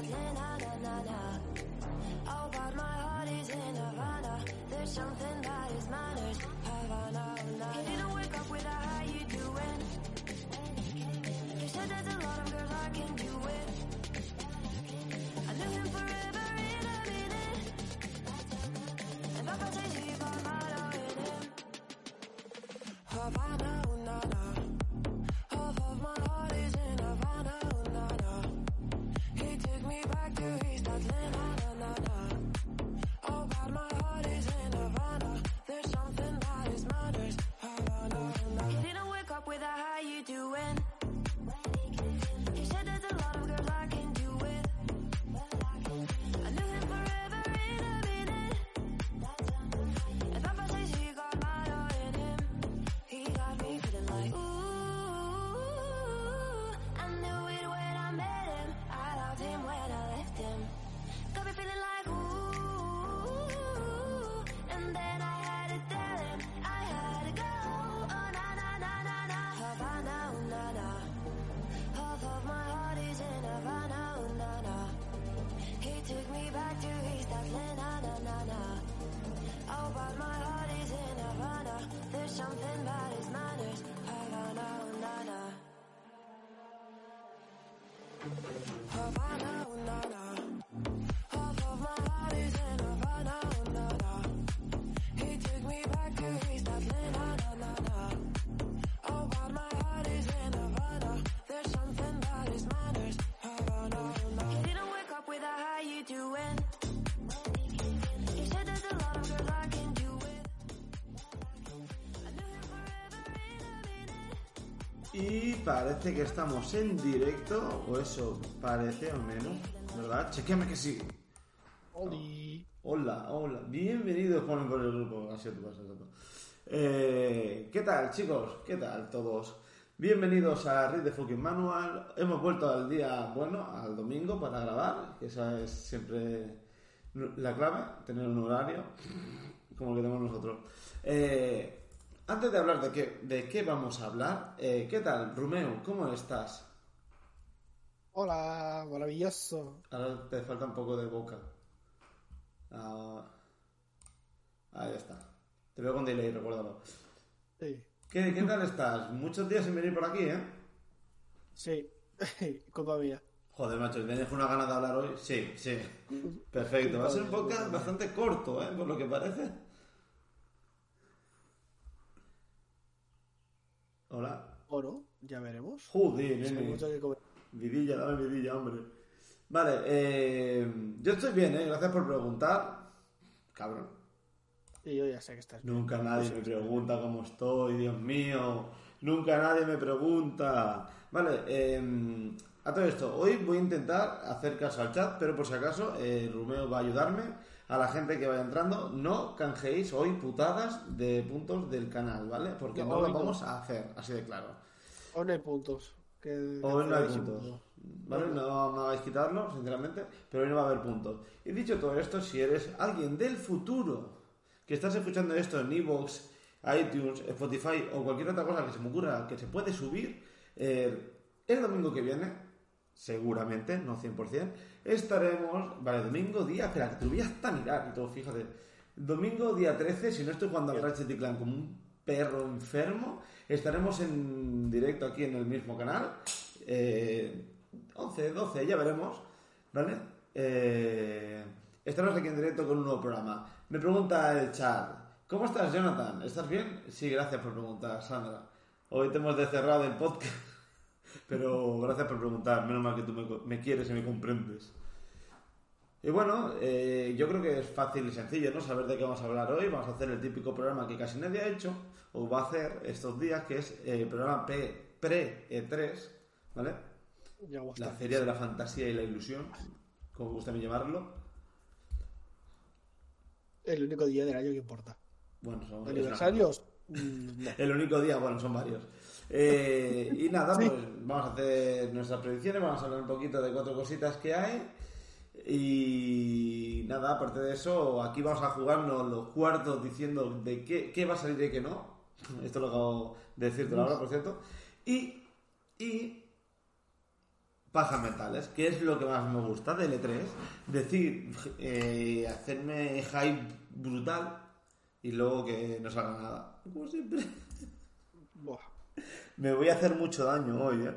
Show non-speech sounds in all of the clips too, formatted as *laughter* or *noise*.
Oh, but my heart is in Havana. There's something that is manners. Havana, you doing. He said there's a lot of girls I can do. Y parece que estamos en directo, o eso parece al menos, ¿verdad? Chequeame que sí. Oli. Hola, hola, bienvenidos ponen por el grupo, así te pasa exacto. Eh, ¿Qué tal chicos? ¿Qué tal todos? Bienvenidos a Read the Fucking Manual. Hemos vuelto al día, bueno, al domingo para grabar, que esa es siempre la clave, tener un horario como el que tenemos nosotros. Eh, antes de hablar de qué, de qué vamos a hablar, eh, ¿qué tal, Romeo? ¿Cómo estás? Hola, maravilloso. Ahora te falta un poco de boca. Ah, ahí está. Te veo con delay, recuérdalo. Sí, ¿Qué, ¿Qué tal estás? Muchos días sin venir por aquí, ¿eh? sí, *laughs* culpa mía. Joder, macho, ¿vienes con una gana de hablar hoy? Sí, sí. Perfecto. Va a ser un podcast bastante corto, ¿eh? Por lo que parece. Hola. O no, ya veremos. Joder, Sí, nene. mucho que comer. Vidilla, dame vidilla, hombre. Vale, eh, yo estoy bien, ¿eh? Gracias por preguntar. Cabrón. Y yo ya sé que estás bien. Nunca nadie me pregunta cómo estoy, Dios mío. Nunca nadie me pregunta. Vale, eh, a todo esto, hoy voy a intentar hacer caso al chat, pero por si acaso, eh, Romeo va a ayudarme. A la gente que vaya entrando, no canjeéis hoy putadas de puntos del canal, ¿vale? Porque No, no, lo no. vamos a hacer, así de claro. Hoy no hay puntos. Que, Hoy no hay puntos. ¿Vale? No me vais a quitarlo, sinceramente, pero hoy no va a haber puntos. Y dicho todo esto, si eres alguien del futuro que estás escuchando esto en Evox, iTunes, Spotify o cualquier otra cosa que se me ocurra que se puede subir, eh, el domingo que viene, seguramente, no 100%, estaremos, vale, domingo día, espera, que te lo voy hasta mirar y todo, fíjate. Domingo día 13, si no estoy jugando al Ratchet y Clank como un perro enfermo, estaremos en directo aquí en el mismo canal. Eh, 11, 12, ya veremos. ¿Vale? Eh, estaremos aquí en directo con un nuevo programa. Me pregunta el chat. ¿Cómo estás, Jonathan? ¿Estás bien? Sí, gracias por preguntar, Sandra. Hoy te hemos cerrado el podcast. Pero gracias por preguntar. Menos mal que tú me, me quieres y me comprendes. Y bueno, eh, yo creo que es fácil y sencillo, ¿no? Saber de qué vamos a hablar hoy. Vamos a hacer el típico programa que casi nadie ha hecho, o va a hacer estos días, que es el programa P- pre-E3, ¿vale? Ya La feria de la fantasía y la ilusión, como gusta a mí llamarlo. El único día del año que importa. Bueno, son ¿Aniversarios? Mm, no. *laughs* El único día, bueno, son varios. Eh, y nada, Sí. pues vamos a hacer nuestras predicciones, vamos a hablar un poquito de cuatro cositas que hay. Y nada, aparte de eso, aquí vamos a jugarnos los cuartos diciendo de qué, qué va a salir y qué no. Esto lo acabo de decirte ahora, por cierto. Y, y pajas mentales, que es lo que más me gusta de L3. Decir, eh, hacerme hype brutal y luego que no salga nada. Como siempre. Buah. Me voy a hacer mucho daño hoy, ¿eh?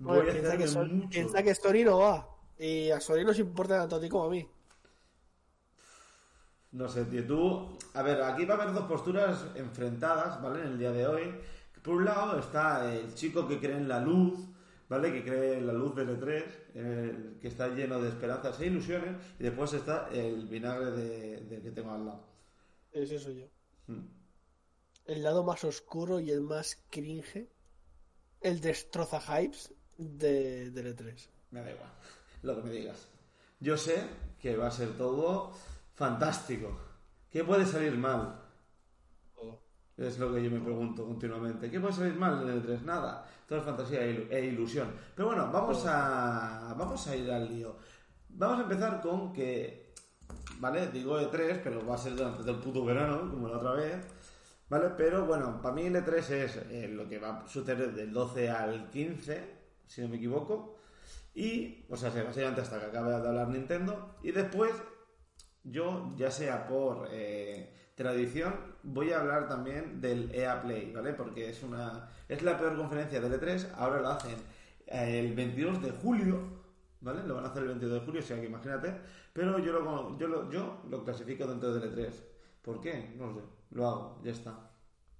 Voy Bueno, a piensa, que Son- mucho. piensa que Story no va. Y a Story nos importa tanto a ti como a mí. No sé, tío, tú... A ver, aquí va a haber dos posturas enfrentadas, ¿vale? En el día de hoy. Por un lado está el chico que cree en la luz, ¿vale? Que cree en la luz del E3, eh, que está lleno de esperanzas e ilusiones. Y después está el vinagre de, de que tengo al lado. Ese soy yo. Hmm. El lado más oscuro y el más cringe. El destroza hypes de, del E3. Me da igual, *laughs* lo que me digas. Yo sé que va a ser todo fantástico. ¿Qué puede salir mal? Todo. Es lo que yo me pregunto continuamente. ¿Qué puede salir mal en el 3? Nada. Todo es fantasía e e ilusión. Pero bueno, vamos a, vamos a ir al lío. Vamos a empezar con que, ¿vale? Digo E3, pero va a ser durante todo el puto verano, como la otra vez. ¿Vale? Pero bueno, para mí el E3 es eh, lo que va a suceder del 12 al 15, si no me equivoco. Y, o sea, básicamente hasta que acabe de hablar Nintendo. Y después yo, ya sea por eh, tradición, voy a hablar también del EA Play, ¿vale? Porque es una es la peor conferencia del E3, ahora lo hacen eh, el 22 de julio, ¿vale? Lo van a hacer el 22 de julio, o sea que imagínate, pero yo lo, yo lo, yo lo clasifico dentro del E3. ¿Por qué? No lo sé, lo hago, ya está.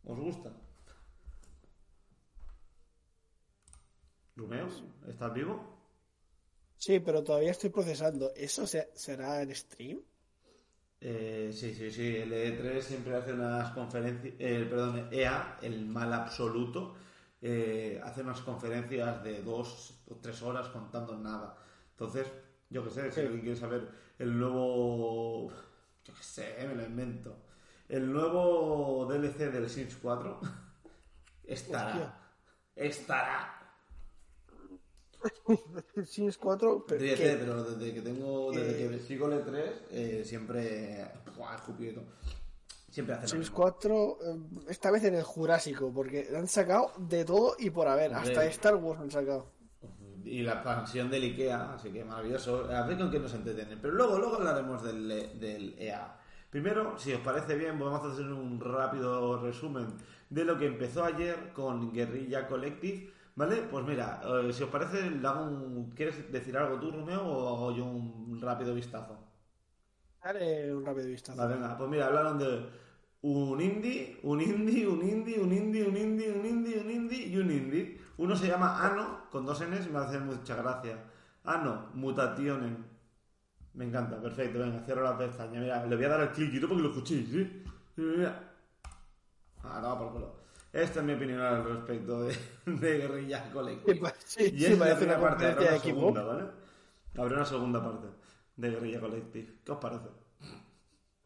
¿Os gusta? ¿Rumeo? ¿Estás vivo? Sí, pero todavía estoy procesando. ¿Eso se- será en stream? Eh, sí, sí, sí. El E3 siempre hace unas conferencias. eh, perdón, EA, el mal absoluto, eh, hace unas conferencias de dos o tres horas contando nada. Entonces, yo qué sé, si Sí. alguien quiere saber el nuevo. Yo qué sé, me lo invento. El nuevo DLC del Sims 4 *laughs* estará. Hostia. Estará. *laughs* Sims 4, pero ¿qué? pero desde que tengo, desde Eh. que sigo el E3, eh, siempre. ¡Buah, escupido! Siempre hace lo Sims mismo. 4, eh, esta vez en el Jurásico, porque han sacado de todo y por haber. Hasta Star Wars han sacado. Y la expansión del IKEA, así que maravilloso. A ver con qué nos entretienen. Pero luego, luego hablaremos del, del EA. Primero, si os parece bien, vamos a hacer un rápido resumen de lo que empezó ayer con Guerrilla Collective. ¿Vale? Pues mira, eh, si os parece, le hago un- ¿quieres decir algo tú, Romeo, o hago yo un rápido vistazo? Haré un rápido vistazo. Vale, venga, pues mira, hablaron de un indie, un indie, un indie, un indie, un indie, un indie, un indie y un indie. Uno se llama Ano, con dos N's, me hace mucha gracia. Ano, Mutationen. Me encanta, perfecto, venga, cierro la pestaña. Mira, le voy a dar el clic y todo para que lo escuchéis, ¿sí? Mira. Ah, no, por culo. Esta es mi opinión al respecto de, *laughs* de Guerrilla Collective. pa- sí, Y sí, es parece una parte, habrá una segunda, ¿vale? Habrá una segunda parte de Guerrilla Collective. ¿Qué os parece?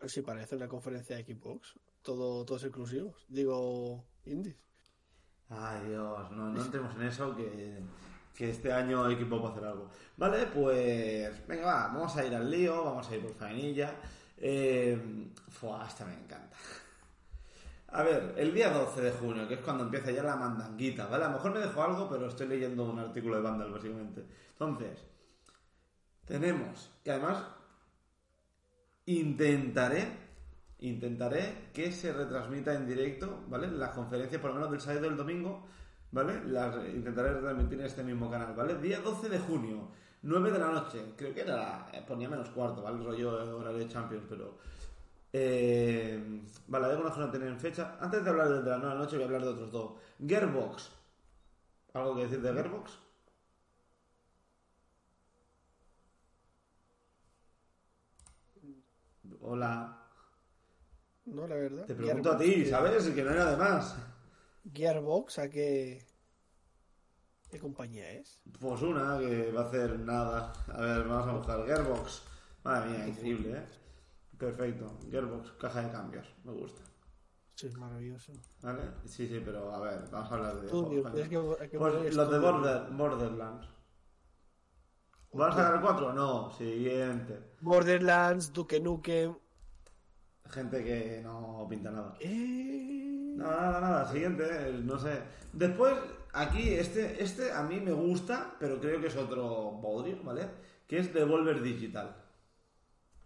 Sí, parece una conferencia de Xbox. Todo, todos exclusivos. Digo, indies. Ay, Dios, no, no entremos en eso, que, que este año equipo va a hacer algo. Vale, pues venga, va, vamos a ir al lío, vamos a ir por faenilla. Eh, fua, esta me encanta. A ver, el día 12 de junio, que es cuando empieza ya la mandanguita, ¿vale? A lo mejor me dejo algo, pero estoy leyendo un artículo de Vandal, básicamente. Entonces, tenemos que además intentaré, intentaré que se retransmita en directo, ¿vale? Las conferencias, por lo menos del sábado y del domingo, ¿vale? Las intentaré retransmitir en este mismo canal, ¿vale? Día 12 de junio, 9 de la noche, creo que era, la- eh, ponía menos cuarto, ¿vale? El rollo horario de Champions, pero Eh, vale, algunos que no tienen fecha. Antes de hablar de la nueva noche, voy a hablar de otros dos. Gearbox. ¿Algo que decir de Gearbox? Hola. No, la verdad. Te pregunto a ti, ¿sabes? Que no hay nada más. Gearbox, ¿a qué, qué compañía es? Pues una que va a hacer nada. A ver, vamos a buscar Gearbox. Madre mía, increíble, ¿eh? Perfecto. Gearbox, caja de cambios. Me gusta. Sí, es maravilloso. ¿Vale? Sí, sí, pero a ver, vamos a hablar de... Tú, ¿vale? que- Pues los de. Border- Borderlands. ¿Van a sacar el 4? No, siguiente. Borderlands, Duke Nukem. Gente que no pinta nada. Eh... No, nada, nada, siguiente, no sé. Después, aquí, este, este a mí me gusta, pero creo que es otro bodrio, ¿vale? Que es Devolver Digital.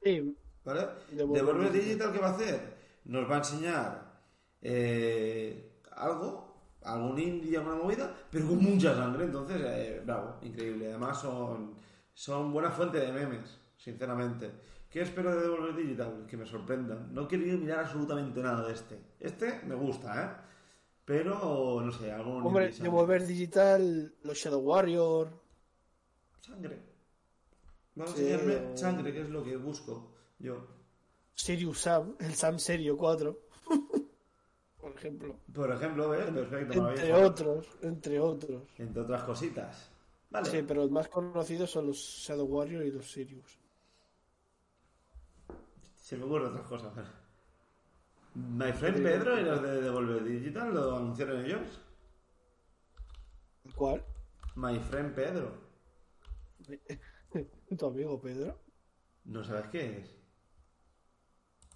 Sí, ¿Vale? Devolver Devolver Digital. Digital, ¿qué va a hacer? Nos va a enseñar eh, algo, algún indie, alguna movida, pero con mucha sangre. Entonces, eh, bravo, increíble. Además, son, son buena fuente de memes, sinceramente. ¿Qué espero de Devolver Digital? Que me sorprendan. No he querido mirar absolutamente nada de este. Este me gusta, ¿eh? Pero, no sé, algún. hombre. Devolver Digital, los Shadow Warrior. Sangre. Vamos a enseñarme sangre, que es lo que busco yo. Sirius Sam, el Sam Serio 4. *laughs* Por ejemplo. Por ejemplo, ¿ves? Perfecto, Entre maravilloso. otros, entre otros. Entre otras cositas. Vale. Sí, pero los más conocidos son los Shadow Warrior y los Sirius. Se me ocurren otras cosas. My Friend Pedro y los de Devolver Digital lo anunciaron ellos. ¿Cuál? My Friend Pedro. *laughs* Tu amigo Pedro. ¿No sabes qué es?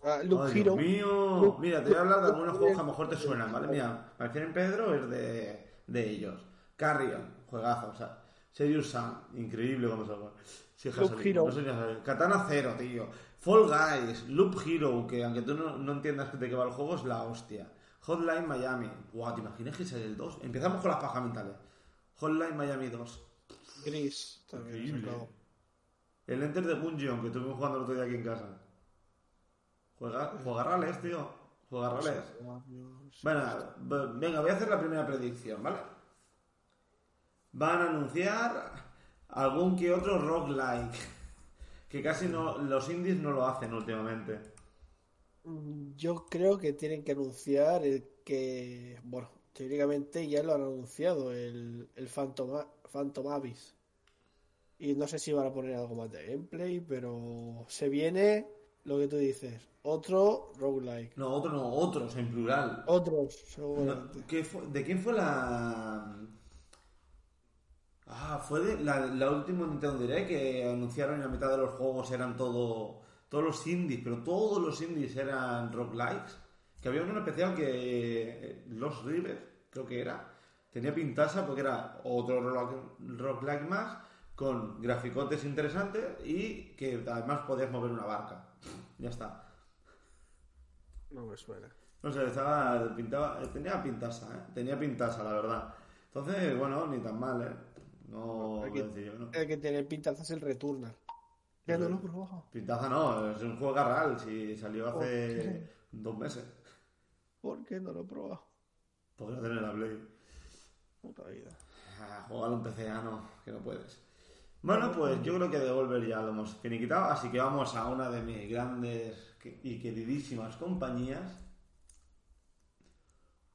Ah, Ay, Hero. Dios mío. Mira, te voy a hablar de algunos juegos que a lo mejor te suenan, ¿vale? Mira, My Friend Pedro es de, de ellos. Carrion, juegazo, o sea. Serious Sam, increíble cuando salga. Sí, Loop Hassel, Hero. no sé. Katana Zero, tío. Fall Guys, Loop Hero, que aunque tú no, no entiendas de qué va el juego, es la hostia. Hotline Miami. Guau, ¿te imaginas que sale el 2? Empezamos con las pajas mentales. Hotline Miami 2. Gris. También. El Enter the Gungeon, que estuvimos jugando el otro día aquí en casa. Juega, juega rales, tío. Juega rales. Bueno, venga, voy a hacer la primera predicción, ¿vale? Van a anunciar algún que otro roguelike. Que casi no, los indies no lo hacen últimamente. Mm, Yo creo que tienen que anunciar el que, bueno, teóricamente ya lo han anunciado, el, el Phantom, Abyss. Y no sé si van a poner algo más de gameplay, pero se viene lo que tú dices, otro roguelike. No, otro no, otros en plural. Otros, No, seguramente. ¿qué fue- ¿De quién fue la...? Ah, fue de la, la última Nintendo Direct que anunciaron y la mitad de los juegos eran todo... Todos los indies, pero todos los indies eran roguelikes. Que había uno especial que... Los River, creo que era. Tenía pintaza porque era otro roguelike- roguelike más con graficotes interesantes y que además podías mover una barca. Ya está. No me suena. No sé, estaba, pintaba, tenía pintaza, ¿eh? Tenía pintaza, la verdad. Entonces, bueno, ni tan mal, ¿eh? No, que, decir yo, ¿no? el que tiene pintaza es el Returnal. Ya no lo he probado. Pintaza no, es un juego garral, si salió ¿Por hace dos meses. ¿Por qué no lo he probado? Podría tener la Play. Puta vida. Ah, jugarlo en PC no, que no puedes. Bueno, pues yo creo que Devolver ya lo hemos finiquitado, así que vamos a una de mis grandes y queridísimas compañías,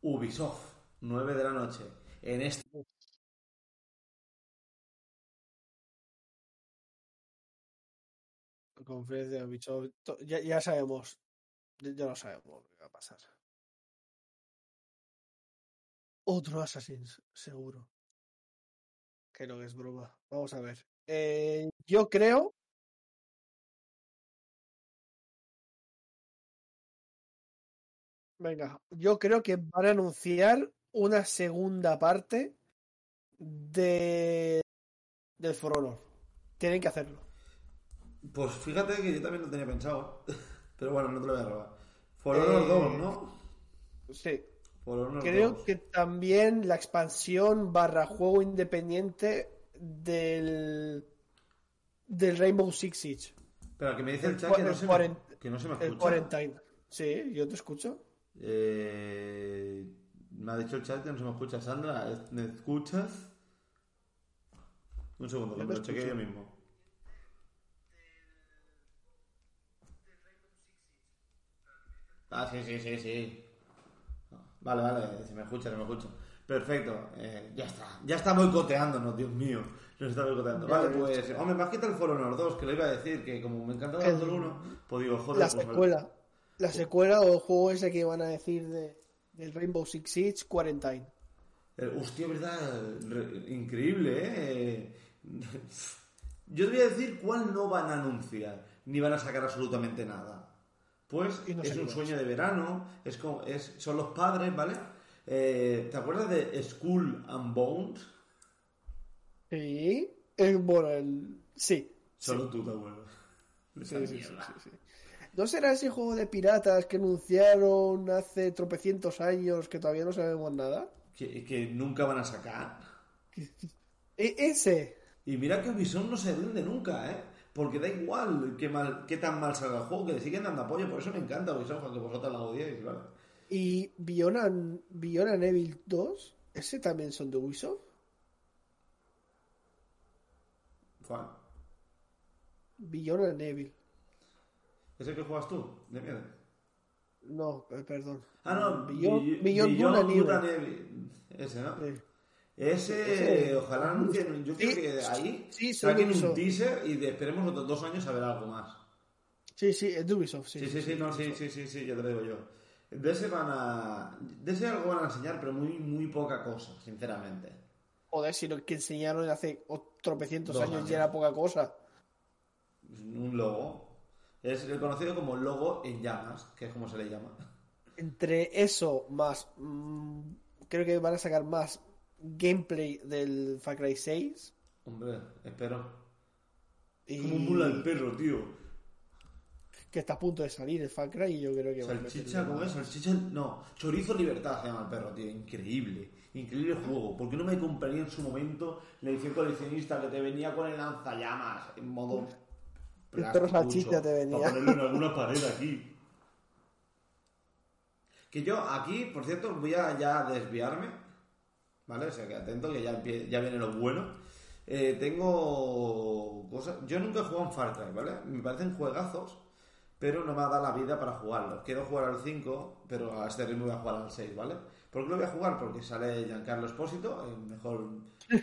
Ubisoft, 9 de la noche. En este Conferencia de Ubisoft. Ya, ya sabemos. Ya, ya lo sabemos lo que va a pasar. Otro Assassin's, seguro. Que no es broma. Vamos a ver. Eh, yo creo. Venga, yo creo que van a anunciar una segunda parte de del For Honor. Tienen que hacerlo. Pues fíjate que yo también lo tenía pensado. *laughs* Pero bueno, no te lo voy a robar. For Eh, Honor 2, ¿no? Sí, For Honor Creo 2. que también la expansión barra juego independiente del del Rainbow Six Siege. Pero que me dice el el chat que no, se me, cuaren- que no se me El escucha. Quarantine. Sí, yo te escucho. Eh, me ha dicho el chat que no se me escucha. Sandra, ¿es- ¿me escuchas? Un segundo, que me lo chequeo yo mismo. Ah, sí, sí, sí, sí. Vale, vale, se me escucha, se me escucha. Perfecto, eh, ya está. Ya está boicoteándonos, Dios mío. Nos está boicoteando. Vale, pues, hombre, me has quitado el For Honor 2, que lo iba a decir, que como me encantaba el El- Honor 1, pues digo, joder, La pues secuela. La secuela o el juego ese que van a decir de, del Rainbow Six Siege Quarantine. Eh, hostia, verdad, re- increíble, ¿eh? *laughs* Yo te voy a decir cuál no van a anunciar, ni van a sacar absolutamente nada. Pues no es un sueño de verano, es como, es, son los padres, ¿vale? Eh, ¿Te acuerdas de Skull and Bones? Sí. Eh, bueno, el... sí. Solo tú te acuerdas. Sí, sí. ¿No será ese juego de piratas que anunciaron hace tropecientos años que todavía no sabemos nada? Que, que nunca van a sacar. *laughs* E- ese. Y mira que Ubisoft no se rinde nunca, ¿eh? Porque da igual qué, mal, qué tan mal salga el juego, que le siguen dando apoyo. Por eso me encanta Ubisoft, aunque vosotros la odiéis, ¿vale? Y and Evil 2, ¿ese también son de Ubisoft? ¿Cuál? Beyond and Evil. ¿Ese que juegas tú? De miedo. No, eh, perdón. Ah, no, Beyond, Evil. Ese, ¿no? Sí. Ese, Ese- ojalá anuncien. Yo creo Sí, que ahí sí, saquen un teaser y de- esperemos otros dos años a ver algo más. Sí, sí, es Ubisoft, sí. Sí, sí, sí, no, sí, sí, sí, sí, ya te lo digo yo. De ese van a. De ese algo van a enseñar, pero muy, muy poca cosa, sinceramente. Joder, si lo que enseñaron hace tropecientos años años. ya era poca cosa. Un logo. Es el conocido como logo en llamas, que es como se le llama. Entre eso más... mm, creo que van a sacar más gameplay del Far Cry 6. Hombre, espero. Y Como mula el perro, tío. que está a punto de salir el Far Cry y yo creo que va a Salchicha, ¿cómo es? Salchicha, no. Chorizo Libertad se llama el perro, tío. Increíble. Increíble juego. ¿Por qué no me compraría en su momento la edición coleccionista que te venía con el lanzallamas en modo. El perro salchicha te venía. Para ponerlo en alguna pared aquí. Que yo aquí, por cierto, voy a ya desviarme. ¿Vale? O sea que atento, que ya, ya viene lo bueno. Eh, tengo cosas. Yo nunca he jugado en Far Cry, ¿vale? Me parecen juegazos, pero no me ha dado la vida para jugarlos. Quiero jugar al 5, pero a este ritmo voy a jugar al 6, ¿vale? ¿Por qué lo voy a jugar? Porque sale Giancarlo Espósito, el mejor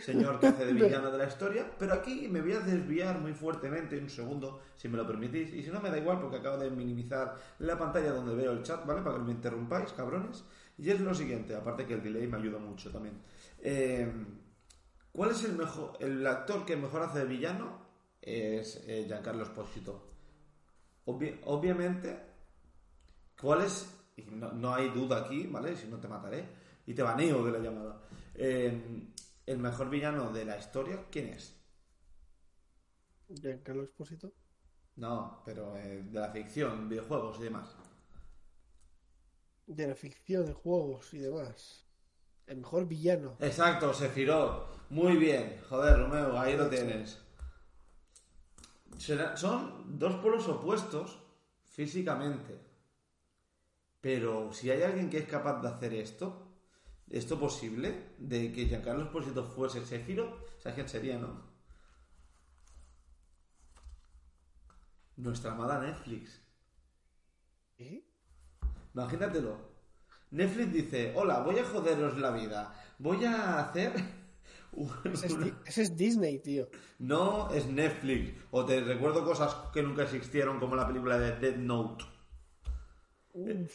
señor que hace de villano de la historia. Pero aquí me voy a desviar muy fuertemente, un segundo, si me lo permitís. Y si no, me da igual porque acabo de minimizar la pantalla donde veo el chat, ¿vale? Para que no me interrumpáis, cabrones. Y es lo siguiente, aparte que el delay me ayuda mucho también. Eh, ¿Cuál es el mejor, el actor que mejor hace de villano? Es eh, Giancarlo Esposito. Obvi- obviamente, ¿cuál es? y no, no hay duda aquí, ¿vale? Si no te mataré y te baneo de la llamada. Eh, el mejor villano de la historia, ¿quién es? Giancarlo Esposito. No, pero eh, de la ficción, videojuegos y demás. De la ficción, de juegos y demás. El mejor villano. Exacto, Sephiroth. Muy bien. Joder, Romeo, ahí lo tienes. Será- son dos polos opuestos físicamente. Pero si hay alguien que es capaz de hacer esto, esto posible, de que Giancarlo Esposito fuese Sephiroth, ¿sabes quién sería, no? Nuestra amada Netflix. ¿Eh? Imagínatelo. Netflix dice, hola, voy a joderos la vida. Voy a hacer... *laughs* Ese es, *laughs* ese es Disney, tío. No es Netflix. O te recuerdo cosas que nunca existieron, como la película de Dead Note. Uf.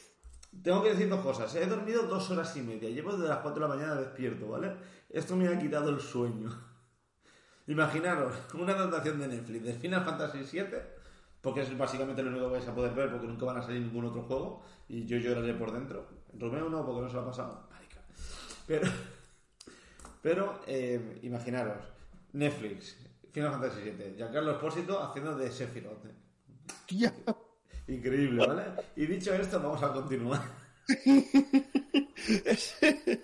Tengo que decir dos cosas. He dormido dos horas y media. Llevo desde las 4 de la mañana despierto, ¿vale? Esto me ha quitado el sueño. *laughs* Imaginaros una adaptación de Netflix de Final Fantasy VII, porque es básicamente lo único que vais a poder ver, porque nunca van a salir ningún otro juego, y yo lloraré por dentro. Romeo no, porque no se lo ha pasado. Marica. Pero, pero eh, imaginaros, Netflix, Final Fantasy VII, Giancarlo Espósito haciendo de Sephiroth. Tía. Increíble, ¿vale? Y dicho esto, vamos a continuar. *laughs* Ese,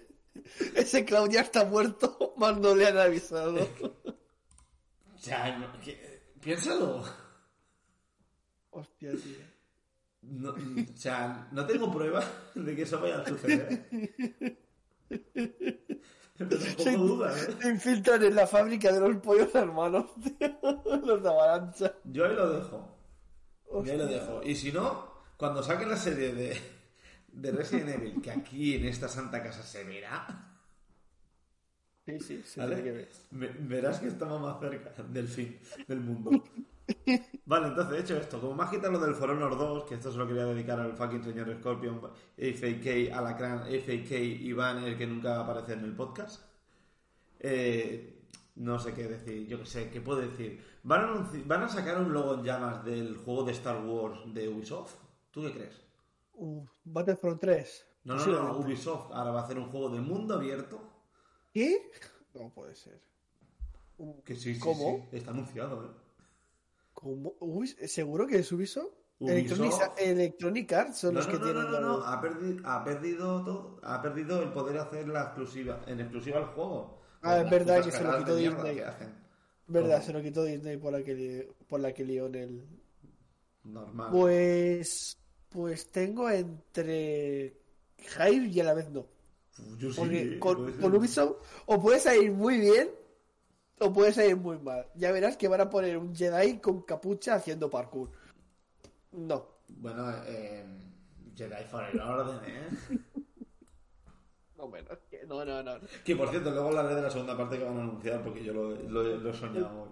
ese Cloud ya está muerto, más no le han avisado. O sea, no- que- piénsalo. Hostia, tío. No, o sea, no tengo pruebas de que eso vaya a suceder. Pero tampoco dudas, ¿eh? Se infiltran en la fábrica de los pollos hermanos, tío. *laughs* Los de Avalancha. Yo ahí lo dejo. Yo ahí lo dejo. Y si no, cuando saquen la serie de, de Resident Evil, que aquí en esta santa casa se verá, Sí, sí, sí. ¿vale? que ver. Verás que estamos más cerca del fin del mundo. *laughs* Vale, entonces, hecho esto, como me has quitado lo del For Honor 2, que esto se lo quería dedicar al fucking señor Scorpion, FAK, Alacrán, FAK, Iván, el que nunca aparece en el podcast. Eh, no sé qué decir, yo qué sé, ¿qué puedo decir? ¿Van a, ¿Van a sacar un logo en llamas del juego de Star Wars de Ubisoft? ¿Tú qué crees? Uh, Battlefront 3. No, no, no. Ubisoft ahora va a hacer un juego de mundo abierto. ¿Qué? No puede ser. Que sí, sí, ¿Cómo? sí, está anunciado, ¿eh? ¿Cómo? Ubis- ¿Seguro que es Ubisoft? Ubisoft. Electronic, Arts son No, los que no, tienen no, no, no, Ha, perdido, ha perdido todo. Ha perdido el poder hacer la exclusiva, en exclusiva el juego. Ah, es verdad que se lo quitó Disney. Verdad, ¿Cómo? se lo quitó Disney por la que, por la que lió en el... Normal. Pues... Pues tengo entre... Hype y a la vez no. Yo sí, Porque eh, con, puede ser. con Ubisoft o puede salir muy bien o puede salir muy mal. Ya verás que van a poner un Jedi con capucha haciendo parkour. No. Bueno, eh, Jedi Fallen Order, ¿eh? *laughs* No, bueno, no, no, no. que por cierto, luego hablaré de la segunda parte que van a anunciar porque yo lo, lo- lo he soñado hoy.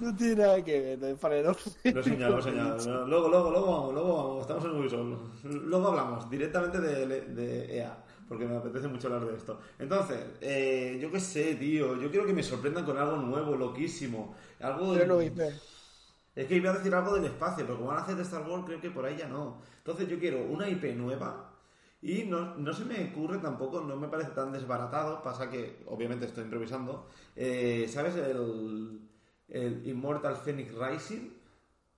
No tiene nada que ver, Fallen Order. Lo he soñado, lo he soñado. *laughs* Luego, luego, luego vamos, luego vamos. Estamos en Ubisoft. Luego hablamos directamente de, de EA, porque me apetece mucho hablar de esto. Entonces, eh, yo qué sé, tío. Yo quiero que me sorprendan con algo nuevo, loquísimo. Algo. Pero no. Es que iba a decir algo del espacio, pero como van a hacer de Star Wars, creo que por ahí ya no. Entonces yo quiero una IP nueva y no, no se me ocurre tampoco, no me parece tan desbaratado. Pasa que, obviamente, estoy improvisando. Eh, ¿Sabes el, el Immortal Phoenix Rising?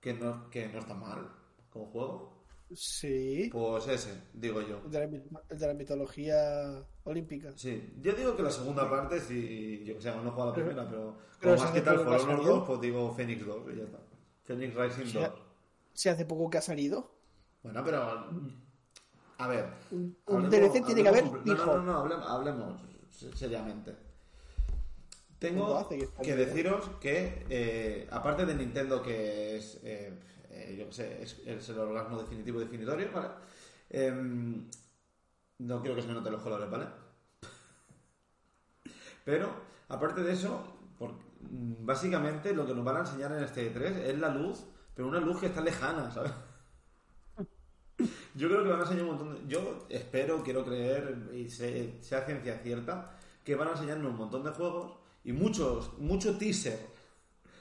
Que no, que no está mal como juego. Sí. Pues ese, digo yo. El de, la, mit- el de la mitología olímpica. Sí, yo digo que la segunda parte, si yo que sé, no jugado la primera, pero pero como más que tal Honor salido. 2, pues digo Phoenix 2 y ya está. Phoenix Rising Sí, 2. Si hace poco que ha salido. Bueno, pero. A ver. Un- DLC tiene que haber No, no, no, no, hablemos, hablemos se- seriamente. Tengo ¿Cuánto hace que el deciros que, eh, aparte de Nintendo, que es, eh, eh, yo qué sé, es, el orgasmo definitivo definitorio, ¿vale? Em, no quiero que se me noten los colores, ¿vale? *laughs* Pero, aparte de eso, mm, básicamente lo que nos van a enseñar en este E3 es la luz, pero una luz que está lejana, ¿sabes? *laughs* Yo creo que van a enseñar un montón de... Yo espero, quiero creer, y sea ciencia cierta, que van a enseñarnos un montón de juegos y muchos, mucho teaser,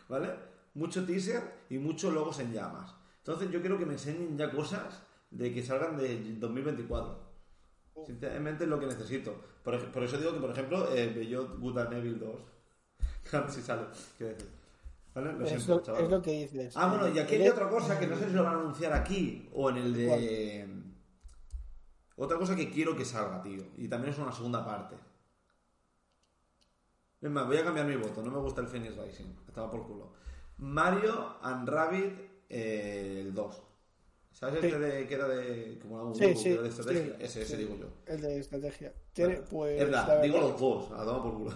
¿vale? Mucho teaser y muchos logos en llamas. Entonces yo quiero que me enseñen ya cosas de que salgan de 2024. Sinceramente es lo que necesito. Por, eso digo que, por ejemplo, eh, Beyond Good and Evil 2. Claro, *laughs* si sale. Decir. ¿Vale? Lo Es siento, lo, chaval. es lo que dices. Ah, bueno, y aquí hay otra cosa que no sé si lo van a anunciar aquí o en el de. Otra cosa que quiero que salga, tío. Y también es una segunda parte. Es más, voy a cambiar mi voto. No me gusta el Phoenix Rising. Estaba por culo. Mario and Rabbit eh, el 2. ¿Sabes Sí. este de, que era de. como un Sí, sí, que era de estrategia? ese, ese digo yo. El de estrategia. Tiene, Vale. pues, es verdad, la digo verdad- los dos. A tomar por culo.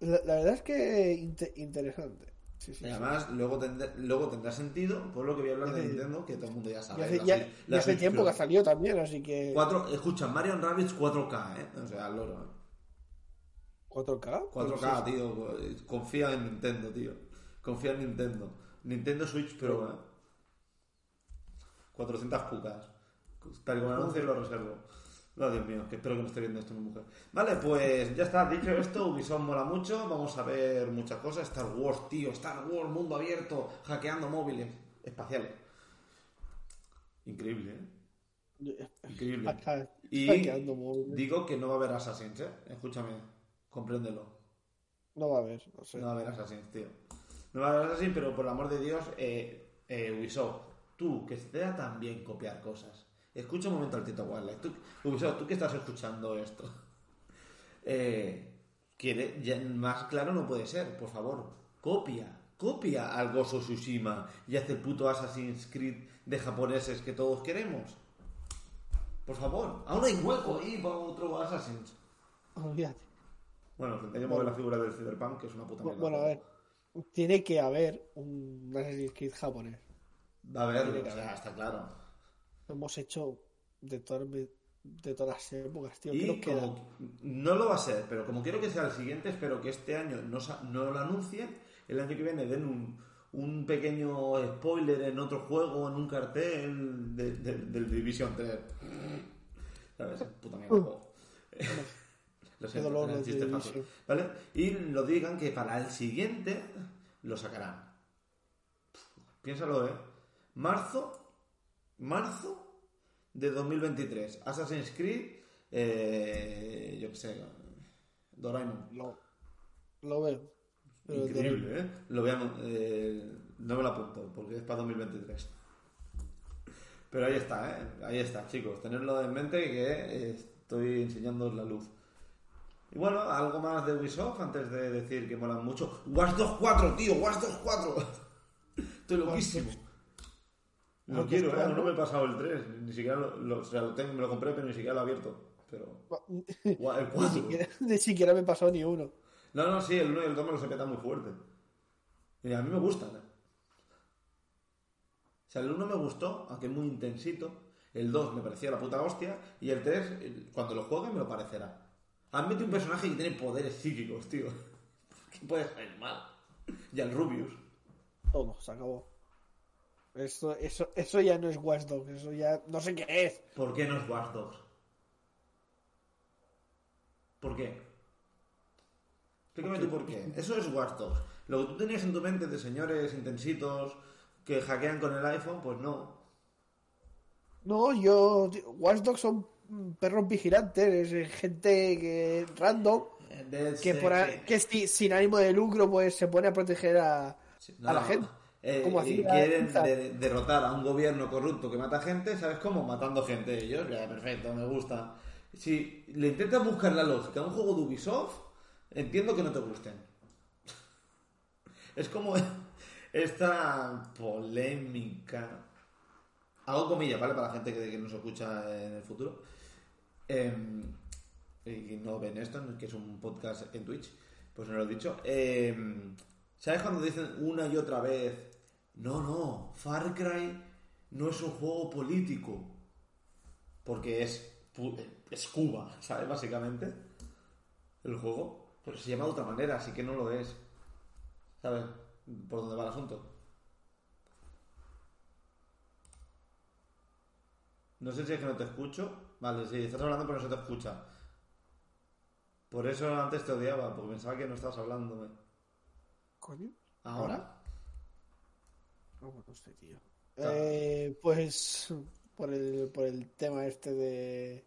La, la verdad es que inte- interesante. Sí, sí, Y sí. además, luego, tendrá, luego tendrá sentido, por lo que voy a hablar de. Nintendo, que todo el mundo ya Ya sabe. hace, ya- tiempo que ha salido también, así que. Cuatro, escucha, Mario and Rabbids 4K, ¿eh? O sea, al loro, ¿eh? 4K. 4K, tío. Confía en Nintendo, tío. Confía en Nintendo. Nintendo Switch Pro, ¿eh? 400 cucas. Tal y como anuncio lo reservo. No, Dios mío, que espero que no esté viendo esto mi mujer. Vale, pues ya está, dicho esto, Ubisoft mola mucho, vamos a ver muchas cosas. Star Wars, tío, Star Wars, mundo abierto, hackeando móviles espaciales. Increíble, ¿eh? Increíble. Y digo que no va a haber Assassins, ¿eh? Escúchame, compréndelo. No va a haber, no sé. No va a haber Assassins, tío. No va a haber Assassins, pero por el amor de Dios, eh, eh, Ubisoft, tú, que te da tan bien copiar cosas. Escucha un momento al Tito Wildlife. Tú, Ubisoft, tú que estás escuchando esto. *laughs* Eh, quiere, ya más claro no puede ser, por favor. Copia, Copia al Gozo Tsushima y hace el puto Assassin's Creed de japoneses que todos queremos. Por favor, aún hay hueco ahí para otro Assassin's. Olvídate. Bueno, ver la figura del Cyberpunk, que es una puta mierda. Bueno, a ver. Tiene que haber un Assassin's Creed japonés. Va a haberlo, o sea, está claro. Lo hemos hecho de todas, de todas las épocas, tío. ¿Qué Y como no lo va a ser, pero como quiero que sea el siguiente, espero que este año no, no lo anuncien. El año que viene den un, un pequeño spoiler en otro juego, en un cartel de- de- del Division 3. ¿Sabes? Puta mierda. *laughs* Lo dolor. ¿Vale? Y lo digan que para el siguiente lo sacarán. Piénsalo, ¿eh? Marzo, marzo de 2023. Assassin's Creed, eh, yo qué sé, Doraemon. Lo, lo veo. Increíble, ¿eh? Lo veamos, eh, no me lo apunto porque es para 2023. Pero ahí está, ¿eh? Ahí está, chicos. Tenerlo en mente que estoy enseñando la luz. Y bueno, algo más de Ubisoft antes de decir que molan mucho. Watch Dogs 4, tío, Watch Dogs 4. *laughs* Estoy loquísimo. Lo Watch quiero, Dogs ¿eh? 4. No me he pasado el 3. Ni siquiera lo, lo- o sea, lo tengo, me lo compré, pero ni siquiera lo he abierto. Pero. *laughs* El *laughs* Ni 4. siquiera, ni siquiera me pasó ni uno. No, no, sí, el 1 y el 2 me los he petado muy fuerte. Y a mí me gustan, ¿eh? O sea, el 1 me gustó, aunque es muy intensito. El 2 me parecía la puta hostia. Y el 3, el- cuando lo juegue, me lo parecerá. Han metido un personaje que tiene poderes psíquicos, tío. *laughs* ¿Qué puede salir mal? Y al Rubius. Todo, se acabó. Eso, eso, eso ya no es Watch Dogs, eso ya no sé qué es. ¿Por qué no es Watch Dogs? ¿Por qué? Explícame tú por qué. Eso es Watch Dogs. Lo que tú tenías en tu mente de señores intensitos que hackean con el iPhone, pues no. No, yo. Watch Dogs son perros vigilantes, es gente que random que, por a- que si- sin ánimo de lucro pues se pone a proteger a, No, a la gente. eh, como quieren de- derrotar a un gobierno corrupto que mata gente, ¿sabes cómo? Matando gente ellos. Ya, perfecto, me gusta. Si le intentas buscar la lógica a un juego de Ubisoft, entiendo que no te gusten. *laughs* Es como esta polémica. Hago comillas, ¿vale? Para la gente que, que nos escucha en el futuro. Em, y no ven esto, que es un podcast en Twitch, pues no lo he dicho. Em, ¿Sabes cuando dicen una y otra vez, no, no, Far Cry no es un juego político? Porque es, es Cuba, ¿sabes? Básicamente, el juego. Pero se llama de otra manera, así que no lo es. ¿Sabes? Por dónde va el asunto. No sé si es que no te escucho. Vale, sí, estás hablando pero no se te escucha. Por eso antes te odiaba, porque pensaba que no estabas hablándome. Coño. ¿Ahora? No, no sé, tío. Claro. Eh, pues por el, por el tema este de...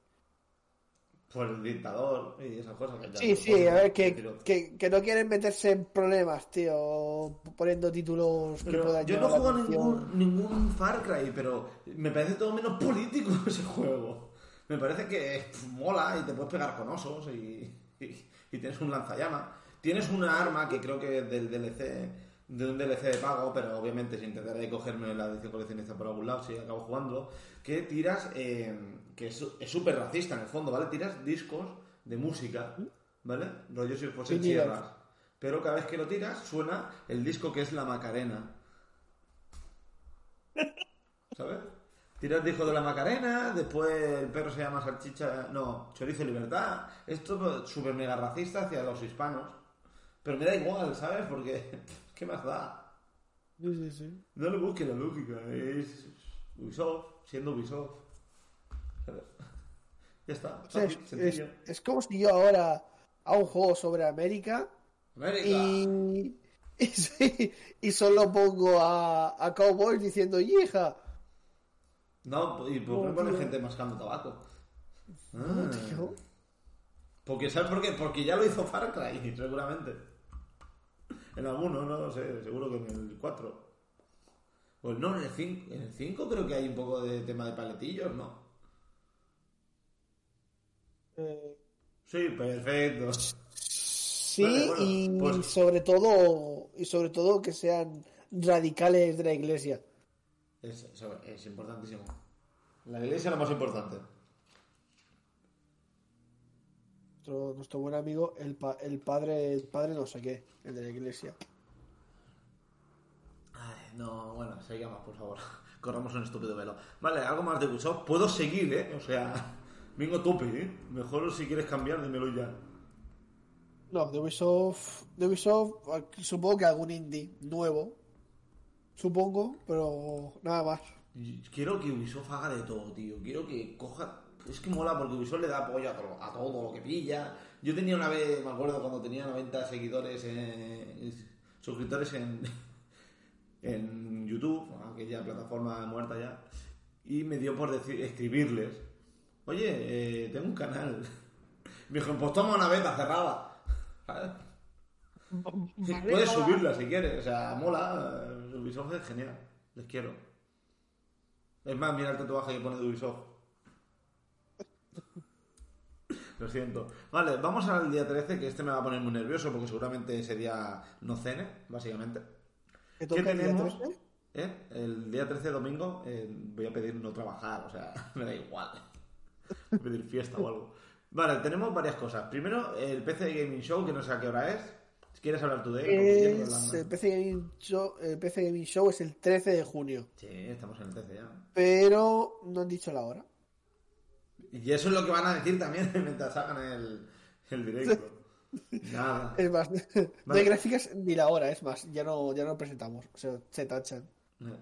Por el dictador y esas cosas. que ya Sí, sí, a ver, que, que, que no quieren meterse en problemas, tío, poniendo títulos que Pero puedan yo no juego ningún, ningún Far Cry, pero me parece todo menos *laughs* político ese juego. Me parece que mola y te puedes pegar con osos y, y- y tienes un lanzallamas. Tienes una arma que creo que es del DLC, de un DLC de pago, pero obviamente si intentaré cogerme la edición coleccionista por algún lado si acabo jugándolo, que tiras, eh, que es súper racista en el fondo, ¿vale? Tiras discos de música, ¿vale? Rollo si mira. sierras. Pero cada vez que lo tiras suena el disco que es la Macarena. *laughs* ¿Sabes? Tiras disco de la Macarena, después el perro se llama Salchicha, no, Chorizo Libertad. Esto pues, súper mega racista hacia los hispanos. Pero me da igual, ¿sabes? Porque, *laughs* ¿qué más da? Sí, sí, sí. No le busques la lógica, es Ubisoft, siendo Ubisoft. ¿Sabes? Ya está, O sea, es, sencillo. es- es como si yo ahora hago un juego sobre América América. y, *laughs* y, sí, y solo pongo a, a Cowboys diciendo hija. No, y por qué tío. gente mascando tabaco. No, Ah. tío. Porque, ¿sabes por qué? Porque ya lo hizo Far Cry, *laughs* seguramente. En alguno, no lo sé, seguro que en el 4. Pues no, en el 5, en el 5 creo que hay un poco de tema de paletillos, ¿no? Eh, Sí, perfecto. sí, Sí, Vale, bueno, y pues- sobre todo y sobre todo que sean radicales de la iglesia. Es, es importantísimo. La iglesia es lo más importante. Nuestro, nuestro buen amigo, el, pa- el padre, el padre no sé qué, el de la iglesia. Ay, no, bueno, sigamos, por favor. *laughs* Corramos un estúpido velo. Vale, algo más de Ubisoft. Puedo seguir, ¿eh? O sea, *laughs* vengo tope, ¿eh? Mejor si quieres cambiar, dímelo ya. No, de Ubisoft, de Ubisoft, supongo que algún indie nuevo, supongo, pero nada más. Quiero que Ubisoft haga de todo, tío. Quiero que coja. Es que mola porque Ubisoft le da apoyo a todo, a todo lo que pilla. Yo tenía una vez, me acuerdo cuando tenía 90 seguidores, en, suscriptores en, *laughs* en YouTube, aquella plataforma muerta ya, y me dio por decir, escribirles: Oye, eh, tengo un canal. *laughs* Me dijo: Pues toma una beta cerrada. *laughs* ¿Sabes? *laughs* Puedes subirla si quieres, o sea, mola. eh, Ubisoft es genial, les quiero. Es más, mira el tatuaje que pone de Ubisoft. Lo siento. Vale, vamos al día 13, que este me va a poner muy nervioso porque seguramente ese día no cene, básicamente. ¿Qué ¿Qué toca el día tenemos? 13? ¿Eh? El día 13 domingo eh, voy a pedir no trabajar, o sea, *laughs* me da igual. Voy a pedir fiesta o algo. Vale, tenemos varias cosas. Primero, el PC Gaming Show, que no sé a qué hora es. Quieres hablar tú de él. Es el. PC Gaming Show, el PC Gaming Show es el 13 de junio, Sí, estamos en el 13 ya. pero no han dicho la hora. Y eso es lo que van a decir también *laughs* mientras hagan el, el directo. Nada. *laughs* Es más, *laughs* no hay gráficas ni la hora, es más, ya no, ya no lo presentamos, o sea, se tachan.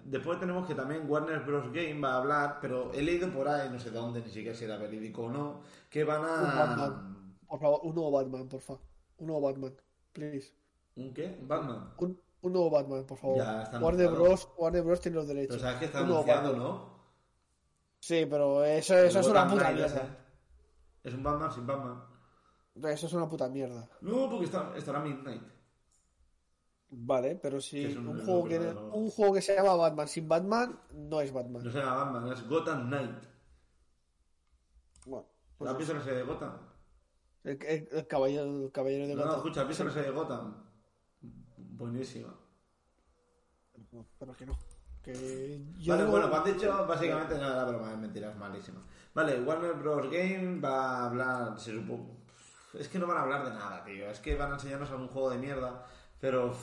Después tenemos que también Warner Bros. Game va a hablar, pero he leído por ahí, no sé dónde, ni siquiera si era verídico o no, que van Un a... Batman, por favor, un nuevo Batman, por favor. Un nuevo Batman, please. ¿Un qué? ¿Un Batman? Un, un nuevo Batman, por favor. Ya, está Warner. Bros. Warner Bros. tiene los derechos. Pero sabes que está anunciado, Batman. ¿no? Sí, pero eso, eso es una Gotham puta mierda. Es un Batman sin Batman. Eso es una puta mierda. No, porque está, estará Midnight. Vale, pero si Que un- un, juego que, ¿no? un juego que se llama Batman sin Batman no es Batman. No se llama Batman, es Gotham Knight. Bueno, ¿Has pues la serie de Gotham? El, el- el caballero, el caballero de No, no, Gotham. escucha, ¿has visto la serie de Gotham? Buenísima. No, pero que no. Que yo Vale, digo- bueno, pues han dicho básicamente no era broma, es mentira, es malísima. Vale, Warner Bros. Game va a hablar, se supo... Es que no van a hablar de nada, tío. Es que van a enseñarnos algún juego de mierda, pero...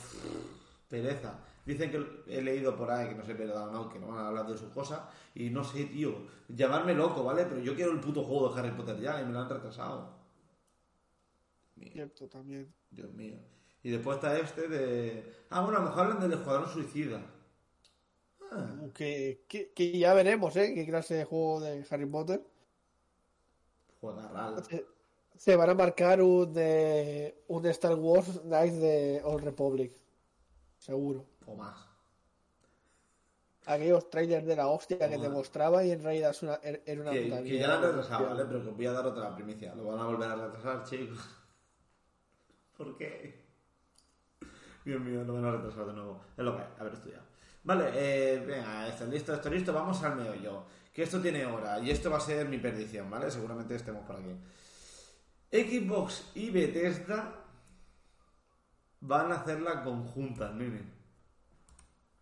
pereza. Dicen que he leído por ahí, que no sé verdad o no, que no van a hablar de su cosa. Y no sé, tío, llamarme loco, ¿vale? Pero yo quiero el puto juego de Harry Potter ya y me lo han retrasado. Cierto, también. Dios mío. Y después está este de... Ah, bueno, a lo mejor hablan del Escuadrón Suicida. Ah, Que, que, que ya veremos, ¿eh? Qué clase de juego de Harry Potter. juega raro. Se, se van a marcar un, de, un Star Wars Knights de Old Republic. Seguro. O más. Aquellos trailers de la hostia que te mostraba y en realidad es una, er- era una Que, que ya lo han retrasado, ¿vale? Pero que os voy a dar otra primicia. Lo van a volver a retrasar, chicos. ¿Por qué? Dios mío, lo van a retrasar de nuevo. Es lo que hay, haber estudiado. Vale, eh, venga, esto listo, esto listo. Vamos al meollo. Que esto tiene hora y esto va a ser mi perdición, ¿vale? Seguramente estemos por aquí. Xbox y Bethesda van a hacerla conjunta, nene.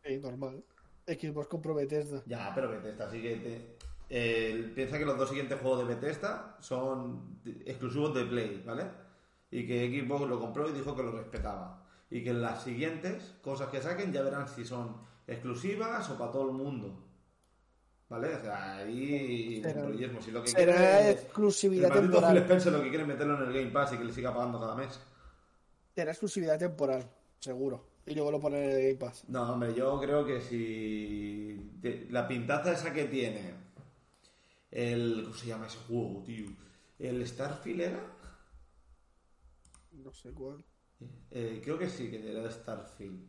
Sí, normal. Xbox compró Bethesda. Ya, pero Bethesda sí que te... eh, piensa que los dos siguientes juegos de Bethesda son exclusivos de Play, ¿vale? Y que Xbox lo compró y dijo que lo respetaba. Y que en las siguientes cosas que saquen ya verán si son exclusivas o para todo el mundo. ¿Vale? O sea, ahí rollismo. Si lo que será quiere- exclusividad el temporal. Spencer lo que quiere meterlo en el Game Pass y que le siga pagando cada mes. Será exclusividad temporal, seguro. Y luego lo ponen en el Game Pass. No, hombre, yo creo que si la pintaza esa que tiene el ¿cómo se llama ese juego, tío? El Starfield era, No sé cuál. Eh, creo que sí, que era de Starfield.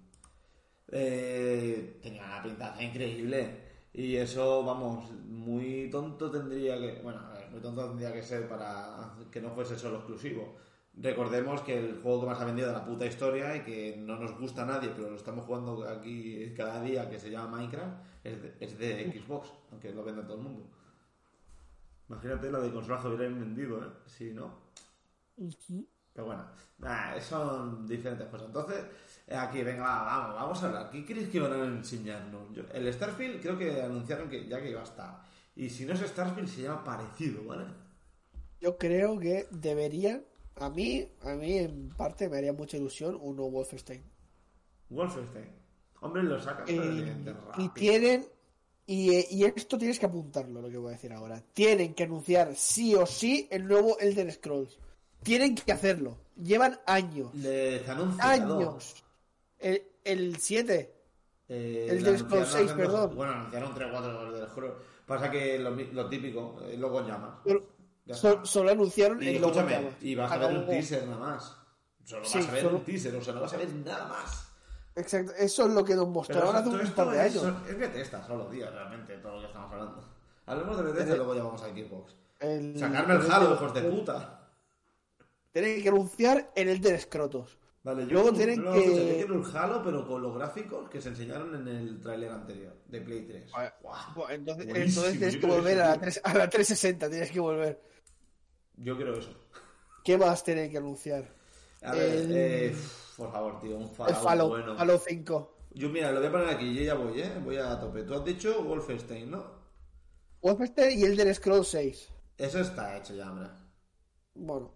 Eh, tenía una pintaza increíble y eso, vamos, muy tonto tendría que, bueno, a ver, muy tonto tendría que ser para que no fuese solo exclusivo. Recordemos que el juego que más ha vendido de la puta historia y que no nos gusta a nadie, pero lo estamos jugando aquí cada día, que se llama Minecraft, es de, es de Xbox, aunque lo venda todo el mundo. Imagínate la de consolas que hubieran vendido, ¿eh? Si no. Pero bueno, nah, son diferentes cosas. Entonces, eh, aquí, venga, va, vamos, vamos a hablar. ¿Qué crees que van a enseñarnos? Yo- el Starfield creo que anunciaron que ya que iba a estar. Y si no es Starfield, se llama parecido, ¿vale? Yo creo que deberían, a mí, a mí en parte me haría mucha ilusión un nuevo Wolfenstein. Wolfenstein. Hombre, lo sacas Eh, y tienen, y, y esto tienes que apuntarlo, lo que voy a decir ahora. Tienen que anunciar sí o sí el nuevo Elder Scrolls. Tienen que hacerlo. Llevan años. Les. Años. El, el 7. Eh, El de anunciaron 6, hace dos- perdón. Bueno, anunciaron 3 4 del Scrolls. Pasa que lo, lo típico, eh, luego en llamas. Solo, anunciaron Y el logo llamas. y vas a ver un teaser nada más. Solo Sí, vas a ver solo- un teaser, o sea, no vas a ver nada más. Exacto, eso es lo que nos mostraron hace un par de es, años. es Bethesda solo, tío, realmente, todo lo que estamos hablando. Hablemos de Bethesda y luego ya vamos a Xbox. El- Sacarme el Halo, hijos de puta. Tienen que anunciar el Elder Scrotos. Vale, yo, Luego tienen no, que- quiero el Halo, pero con los gráficos que se enseñaron en el tráiler anterior, de Play 3. Buah, Bueno, entonces, entonces tienes que volver eso, a la, tío. 3 a la 360, tienes que volver. Yo quiero eso. ¿Qué más tienen que anunciar? A ver, El- eh, por favor, tío, un El Fallout Fallout, bueno. Fallout 5. Yo, mira, lo voy a poner aquí, yo ya voy, ¿eh? Voy a tope. Tú has dicho Wolfenstein, ¿no? Wolfenstein y Elder Scrolls 6. Eso está hecho ya, hombre. Bueno,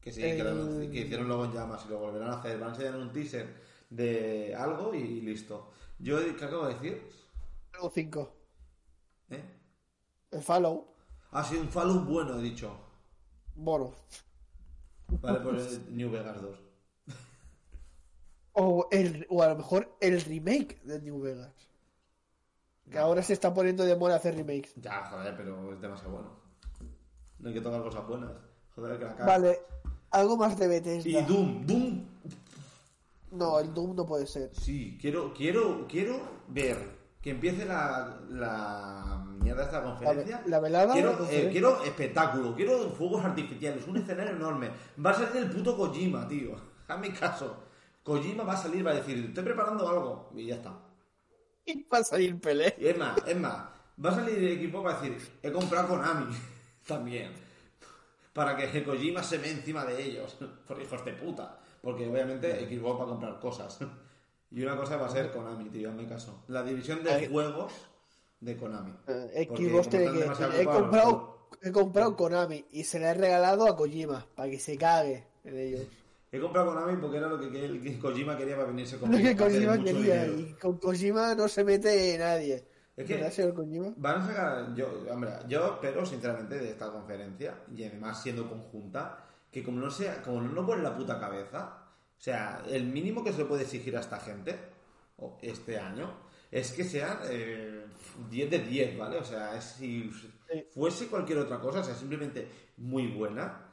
Que sí, que, lo- que hicieron luego en llamas y lo volverán a hacer. Van a enseñar un teaser de algo y listo. Yo, ¿qué acabo de decir? Fallout 5. ¿Eh? El Fallout. Ha sido un Fallout bueno, he dicho. Bueno. Vale, pues el New Vegas 2. O, el, o a lo mejor el remake de New Vegas. Que ahora se está poniendo de moda hacer remakes. Ya, joder, pero es demasiado bueno. No hay que tocar cosas buenas. Joder, que la cara. Vale, algo más de Bethesda. Y Doom, Doom. No, el Doom no puede ser. Sí, quiero, quiero, quiero ver que empiece la, la mierda esta conferencia. La- la velada, Quiero, la conferencia. eh, quiero espectáculo, quiero fuegos artificiales, un escenario enorme. Va a salir el puto Kojima, tío. *laughs* Hazme caso. Kojima va a salir, va a decir, estoy preparando algo. Y ya está. Y va a salir Pelé. Y es más, es más, va a salir el equipo para decir, he comprado Konami *laughs* también. Para que Kojima se ve encima de ellos. *laughs* Por hijos de puta. Porque obviamente Xbox va a comprar cosas. *laughs* Y una cosa va a ser Konami, tío, hazme caso. La división de juegos de Konami. Eh, Xbox como tiene que he comprado, he comprado Konami y se le he regalado a Kojima para que se cague en ellos. He comprado Konami porque era lo que, que- que Kojima quería para venirse *laughs* Lo conmigo. que para hacer Kojima quería y con Kojima no se mete nadie. Es que- ¿Verdad, señor Kojima? Van a sacar, yo, hombre, yo espero sinceramente de esta conferencia, y además siendo conjunta, que como no sea, como no pone la puta cabeza, o sea, el mínimo que se le puede exigir a esta gente, o este año, es que sean eh, 10 de 10, ¿vale? O sea, es si fuese cualquier otra cosa, o sea, simplemente muy buena,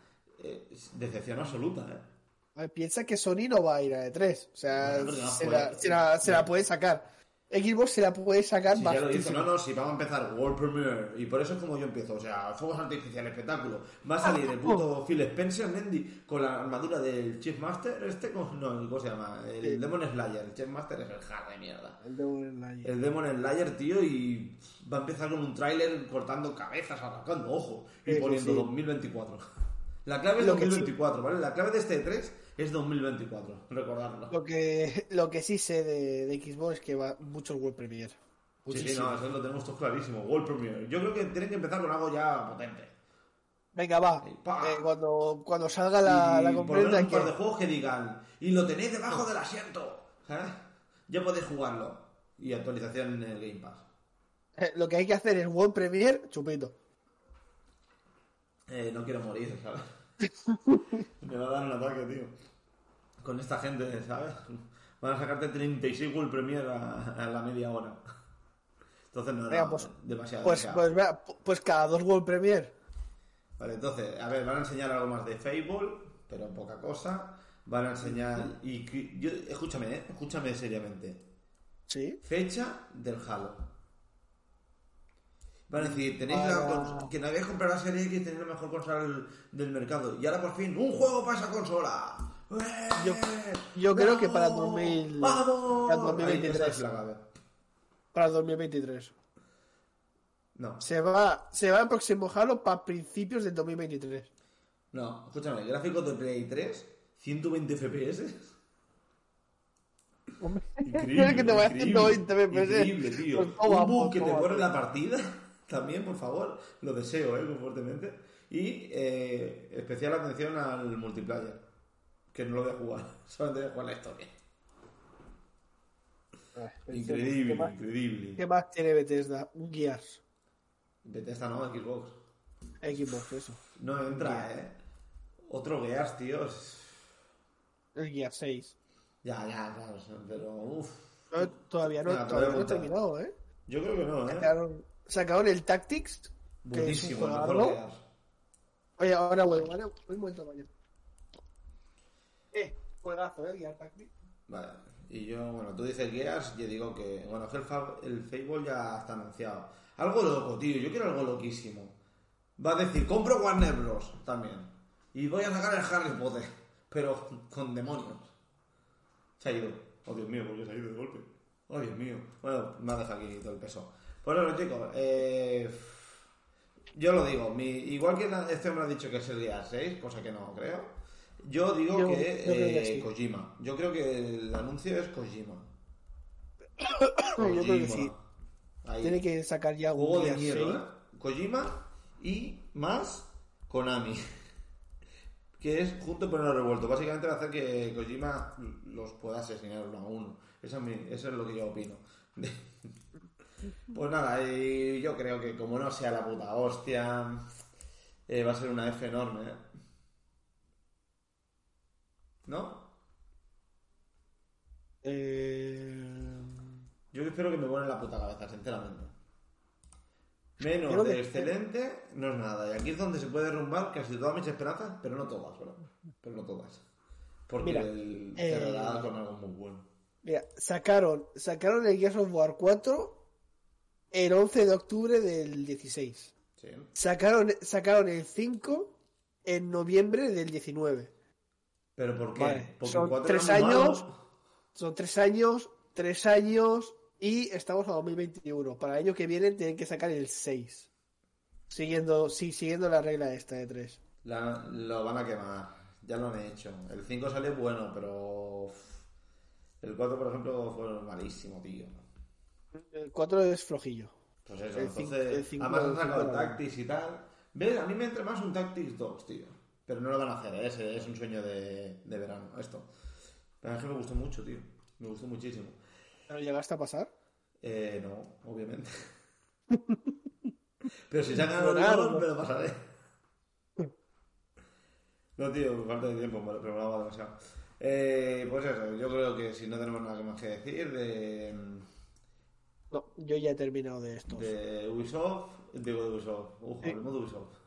eh, decepción absoluta, ¿eh? Piensa que Sony no va a ir a E3. O sea, no la, se, la, se la puede sacar. Xbox se la puede sacar Si ya lo no, no, si vamos a empezar World Premiere, y por eso es como yo empiezo, o sea, fuegos artificiales, espectáculo. Va a salir el puto Phil Spencer, Mendy, con la armadura del Chief Master, este, con, no, ¿cómo se llama? El Sí. Demon Slayer, el Chief Master es el hard de mierda. El Demon Slayer. El Demon Slayer, tío, y va a empezar con un tráiler cortando cabezas, arrancando ojos, y sí, poniendo sí. 2024. La clave es Lo que sí- 2024, ¿vale? La clave de este 3 es 2024, recordarlo. Lo que, lo que sí sé de, de Xbox es que va muchos World Premiere. Sí, sí, no, eso lo tenemos todos clarísimo. World Premiere. Yo creo que tienen que empezar con algo ya potente. Venga, va. Eh, cuando, cuando salga la, y la conferencia, un par de juegos que digan y lo tenéis debajo del asiento. ¿sabes? Ya podéis jugarlo. Y actualización en el Game Pass. eh, lo que hay que hacer es World Premiere, chupito. Eh, no quiero morir, ¿sabes? *laughs* Me va a dar un ataque, tío. Con esta gente, ¿sabes? Van a sacarte 36 World Premiere a, a la media hora. Entonces no, Venga, no, pues- demasiado. Pues, pues, vea, pues cada dos World Premiere. Vale, entonces, a ver, van a enseñar algo más de Fable, pero poca cosa. Van a enseñar. Y yo, escúchame, ¿eh? escúchame seriamente. Sí. Fecha del Halo. Van a decir, tenéis la que no habéis comprado la serie X, tenéis la mejor consola del, mercado. Y ahora por fin, un juego para esa consola. ¡Eh! Yo- yo creo que para ¡Vamos! 2000 ¡Vamos! para 2023. Ahí, esa es la clave. Para el 2023. No, Se va, se va el próximo Halo para principios del 2023. no, escúchame, gráficos de Play 3 120 FPS. Hombre, *laughs* Increíble, ¿quieres que te vaya increíble, 120 FPS? Increíble, tío. Pues toma, Un bug pues que te tío. la partida, también, por favor. Lo deseo, eh, muy fuertemente. Y eh, especial atención al multiplayer. Que no lo voy a jugar, *laughs* solamente voy a jugar la historia. Ay, Increíble, ¿Qué más, increíble. qué más tiene Bethesda? Un Gears. Bethesda no, Xbox. Xbox, eso. No entra, eh. Otro Gears, tío. El Gears 6. Ya, ya, claro. Pero, uff. No, todavía no, todavía no he terminado, ¿eh? Yo creo que no, eh. Sacaron el Tactics. Buenísimo, el mejor. Oye, ahora vuelvo, ¿vale? Un momento, mañana. Eh, juegazo, ¿eh? El Gears Tactics. Vale. Y yo, bueno, tú dices Gears, yo digo que, bueno, el, el Fable ya está anunciado. Algo loco, tío, yo quiero algo loquísimo. Va a decir, compro Warner Bros. también. Y voy a sacar el Harry Potter, *laughs* pero con demonios. Se ha ido. Oh, Dios mío, ¿por qué se ha ido de golpe? Oh, Dios mío. Bueno, me ha dejado aquí todo el peso. Bueno, chicos, eh, yo lo digo, mi, igual que este hombre ha dicho que es el día 6, cosa que no creo, yo digo Yo- que, yo que eh, sí. Kojima. Yo creo que el anuncio es Kojima. *coughs* Yo creo que sí. Ahí. Tiene que sacar ya un Juego de mierda, 6. ¿eh? Kojima y más Konami. *laughs* Que es junto pero no revuelto. Básicamente va a hacer que Kojima los pueda asesinar uno a uno. Eso es, mi- eso es lo que yo opino. *laughs* Pues nada, y yo creo que como no sea la puta hostia, eh, va a ser una F enorme, ¿eh? ¿No? Eh... Yo espero que me vuelen la puta cabeza, sinceramente. Menos Creo de que- excelente no es nada. Y aquí es donde se puede derrumbar casi todas mis esperanzas, pero no todas, ¿verdad? Pero no todas. Porque Mira, el eh, con algo muy bueno. Mira, sacaron, sacaron el Gears of War 4 el 11 de octubre del 16. Sí. Sacaron, sacaron el 5 en noviembre del 19. ¿Pero por qué? Vale, Porque son tres años. malo. Son tres años, tres años y estamos a 2021. Para el año que viene tienen que sacar el 6. Siguiendo, sí, siguiendo la regla esta de 3. La- lo van a quemar. Ya lo han hecho. El 5 sale bueno, pero. El 4, por ejemplo, fue malísimo, tío. El 4 es flojillo. Pues eso, El cinco- entonces. el cinco- además han el sacado el cinco era Tactics y tal. ¿Ves? A mí me entra más un Tactics 2, tío. Pero no lo van a hacer, ¿eh? es, es un sueño de, de verano, esto. Pero es que me gustó mucho, tío. Me gustó muchísimo. ¿Pero llegaste a pasar? Eh, no, obviamente. *laughs* Pero si sacan Lo el raro, gol, ¿no? me lo pasaré. *laughs* No, tío, falta de tiempo, me lo programaba demasiado. Eh, pues eso, yo creo que si no tenemos nada más que decir de, No, yo ya he terminado de estos. de Ubisoft, digo de Ubisoft, ujo, hablemos de Ubisoft,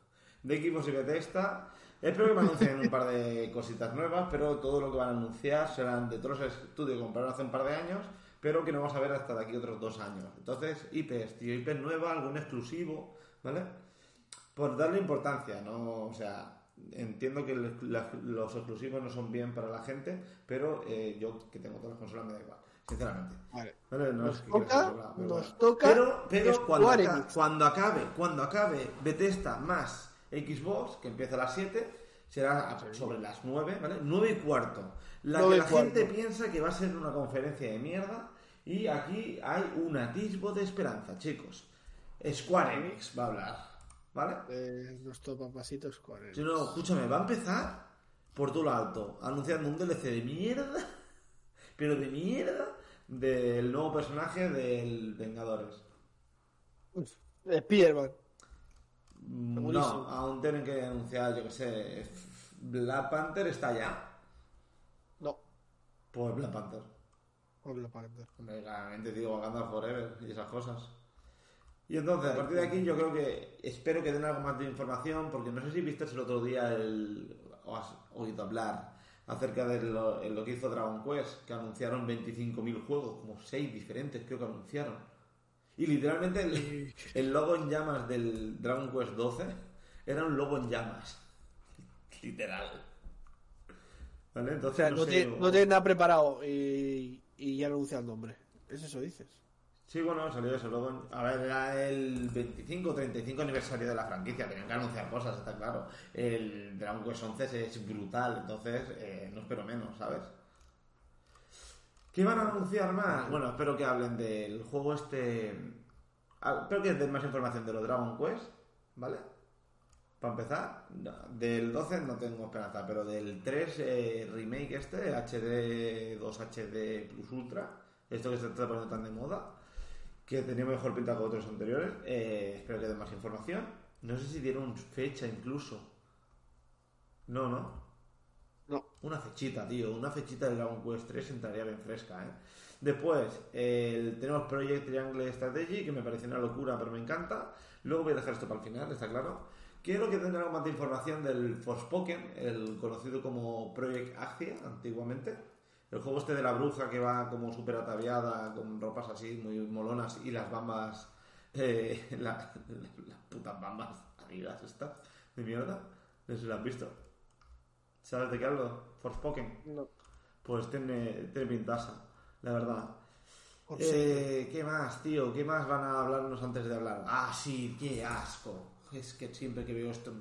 de equipos y Bethesda, espero que me anuncien un par de *laughs* cositas nuevas, pero todo lo que van a anunciar serán de Tross Studio que compraron hace un par de años, pero que no vamos a ver hasta de aquí otros dos años. Entonces, IPs, tío, IPs nuevas, algún exclusivo, ¿vale? Por darle importancia, ¿no? O sea, entiendo que el- los exclusivos no son bien para la gente, pero eh, yo que tengo todas las consolas me da igual, sinceramente. Vale. Vale, no Nos es que toca- quiera consola, pero nos toca Pero, pero cuando, aca- acabe, cuando acabe Bethesda más Xbox, que empieza a las 7, será sobre las 9, ¿vale? 9 y cuarto. La que la cuarto. gente piensa que va a ser una conferencia de mierda y aquí hay un atisbo de esperanza, chicos. Square Enix va a hablar, ¿vale? Eh, nuestro papacito Square Enix. Si no, escúchame, va a empezar por todo lo alto, anunciando un DLC de mierda, *laughs* pero de mierda, del nuevo personaje del Vengadores. Spiderman. Mm. No, aún tienen que anunciar, yo que sé, Black Panther está ya. No, Pues Black Panther. o Black Panther. Hombre, claramente digo Wakanda Forever y esas cosas. Y entonces, a partir de aquí, yo creo que espero que den algo más de información, porque no sé si viste el otro día el, o has oído hablar acerca de lo, lo que hizo Dragon Quest, que anunciaron 25.000 juegos, como 6 diferentes creo que anunciaron. Y literalmente el, el logo en llamas del Dragon Quest 12 era un logo en llamas. Literal. ¿Vale? O Entonces, sea, no, no, sé, tiene, no tiene nada preparado y, y ya anuncia el nombre. ¿Es eso dices? Sí, bueno, salió eso. Luego, a ver, era el 25 o 35 aniversario de la franquicia. Tenían que anunciar cosas, está claro. El Dragon Quest 11 es brutal, entonces eh, no espero menos, ¿sabes? ¿Qué van a anunciar más? Bueno, espero que hablen del juego este. ah, Espero que den más información de los Dragon Quest, ¿vale? Para empezar, del 12 no tengo esperanza, pero del 3 eh, remake este, HD 2 HD Plus Ultra, esto que se está poniendo tan de moda, que tenía mejor pinta que otros anteriores, eh, espero que den más información. No sé si dieron fecha incluso. No, no. No. Una fechita, tío. Una fechita de Dragon Quest 3 entraría bien fresca, ¿eh? Después, el- tenemos Project Triangle Strategy, que me parece una locura, pero me encanta. Luego voy a dejar esto para el final, está claro. Quiero que tengan algo más de información del Forspoken, el conocido como Project Axia, antiguamente. El juego este de la bruja que va como súper ataviada, con ropas así muy molonas y las bambas... eh, *laughs* la- la- las putas bambas amigas estas de mierda. No sé si lo has visto. ¿Sabes de qué hablo? Forspoken. No. Pues tiene, tiene pintaza, la verdad. Eh, ¿Qué más, tío? ¿Qué más van a hablarnos antes de hablar? Ah, sí, qué asco. Es que siempre que veo esto...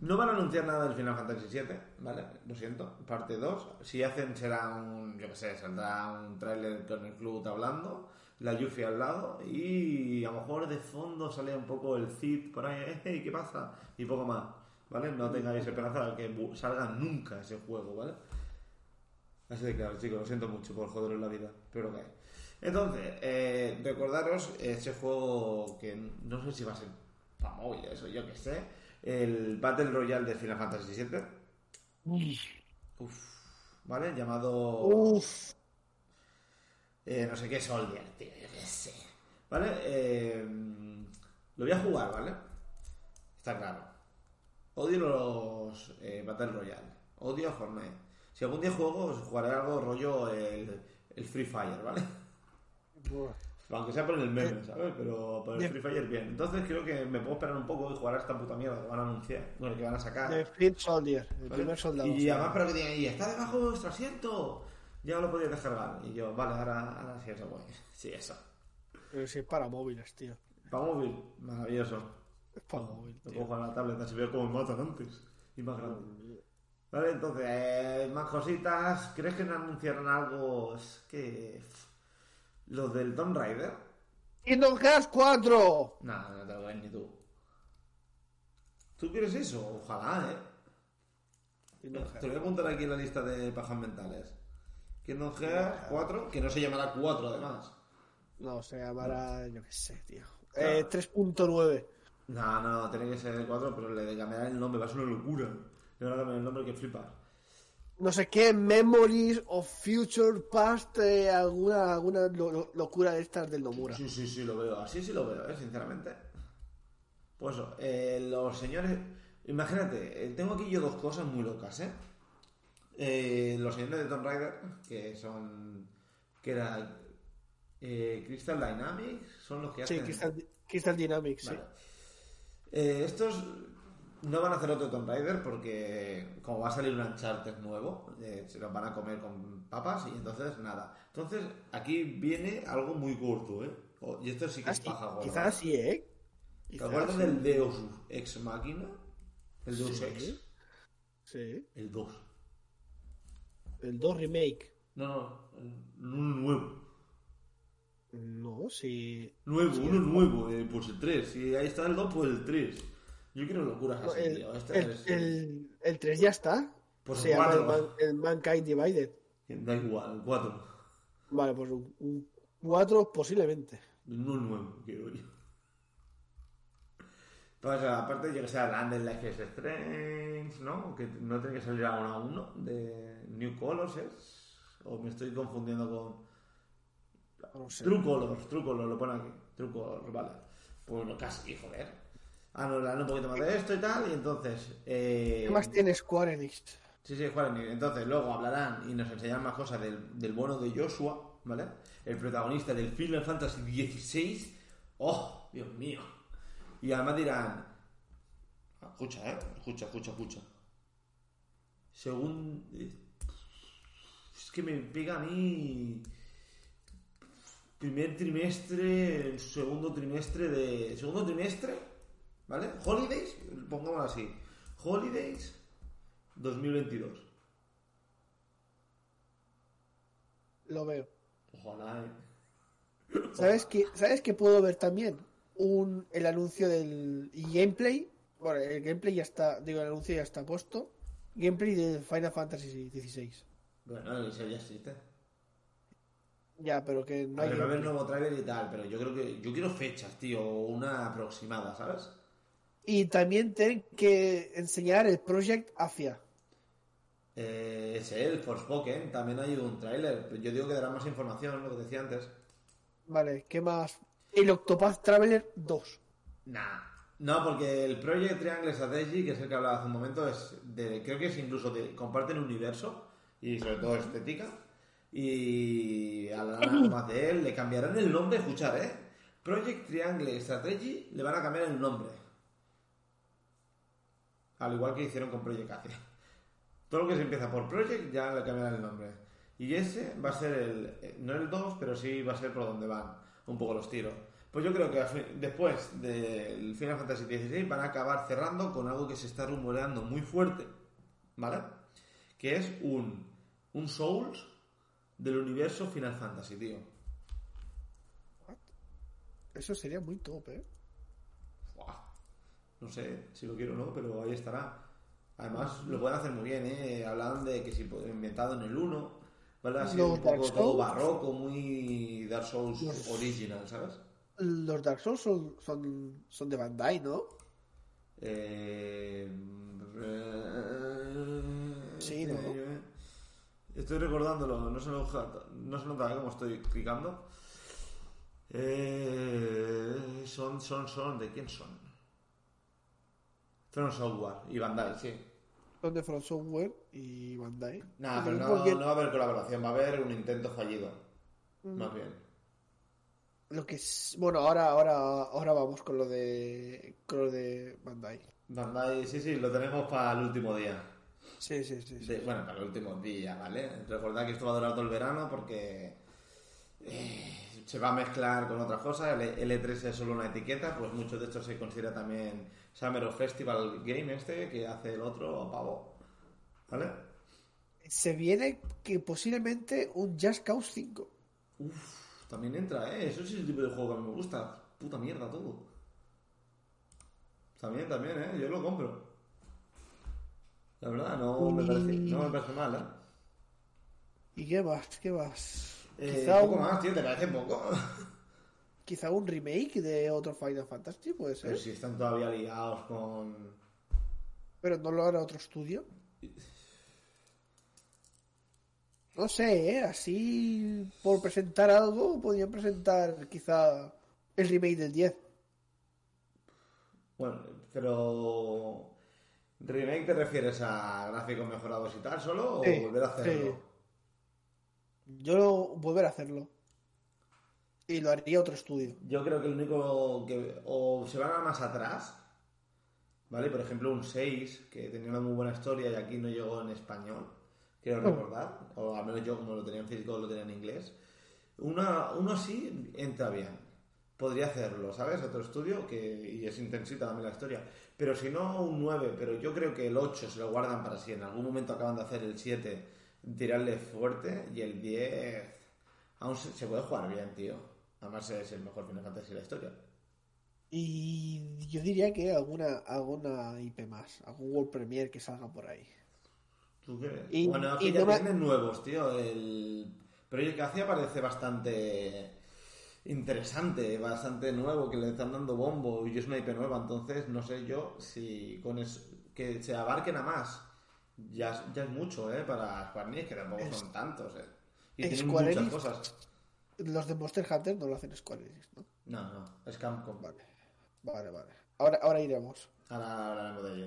No van a anunciar nada del Final Fantasy VII, ¿vale? Lo siento, parte 2. Si hacen será un, yo qué sé, saldrá un tráiler con el club hablando, la Yuffie al lado y a lo mejor de fondo sale un poco el Cid por ahí, "Eh, hey, ¿qué pasa? Y poco más, ¿vale? No tengáis esperanza de que salga nunca ese juego, ¿vale? Así de claro, chicos, lo siento mucho por joderos la vida, pero que. Entonces, eh, recordaros ese juego que no sé si va a ser para móvil, eso yo que sé, el Battle Royale de Final Fantasy VII, Uf, ¿vale? Llamado Uf. eh, no sé qué Soldier, tío, yo qué sé, ¿vale? Eh, lo voy a jugar, ¿vale? Está claro. Odio los eh, Battle Royale, odio Fortnite. Si algún día juego, os jugaré algo rollo el, el Free Fire, ¿vale? Buah. Aunque sea por el meme, ¿sabes? Pero por el De- Free Fire bien. Entonces creo que me puedo esperar un poco y jugar a esta puta mierda que van a anunciar, bueno, que van a sacar. The Fifth Soldier, el ¿vale? primer soldado. Y además, pero que tiene ahí, está debajo de vuestro asiento. Ya lo podéis descargar. Y yo, vale, ahora, ahora sí, eso, güey. *laughs* Sí, eso. Pero si es para móviles, tío. Para móvil, maravilloso. Es para móvil, Lo tío. cojo en la tableta, así veo cómo me matan antes. Y más grande. Vale, entonces, eh, más cositas. ¿Crees que no anunciaron algo? Es que. Los del Tomb Raider. Kingdom Hearts 4. No, no te lo ves ni tú. ¿Tú quieres eso? Ojalá, ¿eh? Kingdom Te lo voy a apuntar aquí en la lista de pajas mentales. Kingdom Hearts 4, que no se llamará 4 además. No, se llamará, yo qué sé, tío. Claro. Eh, 3.9. No, no, tiene que ser 4, pero le cambiarán el nombre, va a ser una locura. Le van a cambiar el nombre que flipas. No sé qué, Memories of Future Past, eh, alguna, alguna lo- lo- locura de estas del Nomura. Sí, sí, sí, lo veo. Así sí lo veo, ¿eh? sinceramente. Pues eso, eh, los señores. Imagínate, eh, tengo aquí yo dos cosas muy locas, ¿eh? Eh, los señores de Tomb Raider, que son. que era. eh, Crystal Dynamics, son los que Sí, hacen. Crystal, Crystal Dynamics, sí. Vale. Eh, estos no van a hacer otro Tomb Raider porque como va a salir un Uncharted nuevo, eh, se los van a comer con papas y entonces nada. Entonces aquí viene algo muy corto, ¿eh? Oh, y esto sí que Ah, es paja gorda. quizás sí, ¿eh? ¿Te acuerdas sí. del Deus Ex Machina? El Deus Sí. Ex. Sí. El 2. El 2 Remake. No, no, uno nuevo. No, sí. Nuevo, Sí, uno nuevo, eh, pues el 3. Si ahí está el 2, pues el 3. Yo quiero locuras No, así, el, tío. Este el, es- el, el 3 ya está. Pues Se llama el, cuatro. Man- el Mankind Divided. Da igual, el 4. Vale, pues un, un 4 posiblemente. No nuevo, quiero yo. Pues aparte, yo que sé, hablan del Life is Strange, ¿no? Que no tiene que salir a uno a uno de New Colors, ¿es? O me estoy confundiendo con. No sé. True Colors, True Colors, lo pone aquí. True Colors, vale. Pues lo casi, joder. Ah, no, hablan un poquito más de esto y tal, y entonces. Eh... ¿Qué más tiene Square Enix? Sí, sí, y Entonces luego hablarán y nos enseñarán más cosas del, del bueno de Joshua, ¿vale? El protagonista del Final Fantasy XVI. ¡Oh, Dios mío! Y además dirán... Escucha, ¿eh? Escucha, escucha, escucha. Según... eh, Es que me pega a mí... primer trimestre, segundo trimestre de. Segundo trimestre, ¿vale? Holidays, pongámoslo así. Holidays 2022. Lo veo. Ojalá, ¿eh? ¿Sabes qué, ¿Sabes qué puedo ver también? Un, el anuncio del gameplay. Bueno, el gameplay ya está, digo, el anuncio ya está puesto. Gameplay de Final Fantasy XVI. Bueno, eso ya existe. Ya, pero que no A hay va a haber nuevo trailer y tal, pero yo creo que. Yo quiero fechas, tío, una aproximada, ¿sabes? Y también tienen que enseñar el Project Afia. Eh, es el Forspoken, también hay un tráiler. Yo digo que dará más información, lo que decía antes. Vale, ¿qué más? El Octopath Traveler 2. Nah. No, porque el Project Triangle Strategy, que es el que hablaba hace un momento, es de, creo que es incluso de, comparten universo y sobre todo estética. Y hablarán más de él, le cambiarán el nombre, escuchar, ¿eh? Project Triangle Strategy le van a cambiar el nombre. Al igual que hicieron con Project Athia. Todo lo que se empieza por Project ya le cambiarán el nombre. Y ese va a ser el. eh, No el 2, pero sí va a ser por donde van un poco los tiros. Pues yo creo que después del Final Fantasy XVI van a acabar cerrando con algo que se está rumoreando muy fuerte, ¿vale? Que es un, un Souls del universo Final Fantasy, tío. Eso sería muy top, ¿eh? Buah. No sé si lo quiero o no, pero ahí estará. Además, lo pueden hacer muy bien, ¿eh? Hablan de que si inventado en el 1, ¿vale? Así un poco todo barroco, muy Dark Souls Los- original, ¿sabes? Los Dark Souls son, son, son de Bandai, ¿no? Eh... Sí, ¿no? Estoy recordándolo, no se, nota, no se nota cómo estoy clicando. Eh, son, son, son, ¿de quién son? From Software y Bandai, sí. Son de From Software y Bandai. Nada, Pero no, porque no va a haber colaboración, va a haber un intento fallido. Mm. Más bien. Lo que es... Bueno, ahora, ahora, ahora vamos con lo de... Con lo de Bandai. Bandai, sí, sí, lo tenemos para el último día. Sí, sí, sí. bueno, para el último día, ¿vale? Recordad que esto va a durar todo el verano porque eh, se va a mezclar con otras cosas. El L3 es solo una etiqueta, pues mucho de esto se considera también Summer of Festival Game este que hace el otro pavo. ¿Vale? Se viene que posiblemente un Just Cause 5. Uf, también entra, ¿eh? Eso sí es el tipo de juego que a mí me gusta. Puta mierda todo. También, también, ¿eh? Yo lo compro. La verdad, no me parece, no me parece mal, ¿eh? ¿Y qué más? ¿Qué más? Eh, quizá, poco un, más, tío, ¿te parece poco? *laughs* quizá un remake de otro Final Fantasy, puede ser. Pero si están todavía liados con... Pero no lo hará otro estudio. *laughs* No sé, ¿eh? Así por presentar algo, podrían presentar quizá el remake del 10. Bueno, pero... ¿Remake te refieres a gráficos mejorados y tal solo o Sí, volver a hacerlo? sí. Yo volver a hacerlo. Y lo haría otro estudio. Yo creo que el único que... O se van a más atrás, ¿vale? Por ejemplo, un 6, que tenía una muy buena historia y aquí no llegó en español, quiero recordar. O al menos yo como lo tenía en físico lo tenía en inglés. Una, uno así entra bien. Podría hacerlo, ¿sabes? Otro estudio que y es intensita también la historia. Pero si no, un 9. Pero yo creo que el 8 se lo guardan para si en algún momento acaban de hacer el 7, tirarle fuerte. Y el 10 aún se, puede jugar bien, tío. Además es el mejor Final Fantasy de la historia. Y yo diría que alguna, alguna IP más. Algún World Premiere que salga por ahí. ¿Tú crees? Y- bueno, que y ya no me- tienen nuevos, tío. El... Pero el que hacía parece bastante interesante, bastante nuevo, que le están dando bombo y es una IP nueva, entonces no sé yo si con eso, que se abarquen a más. Ya, es- ya es mucho, ¿eh? Para Square que tampoco Es- son tantos, ¿eh? Y tienen Square muchas Enix. cosas. Los de Monster Hunter no lo hacen Square Enix, ¿no? No, no, es Capcom. Vale, vale, vale. Ahora, ahora iremos. Ahora hablaremos de ello.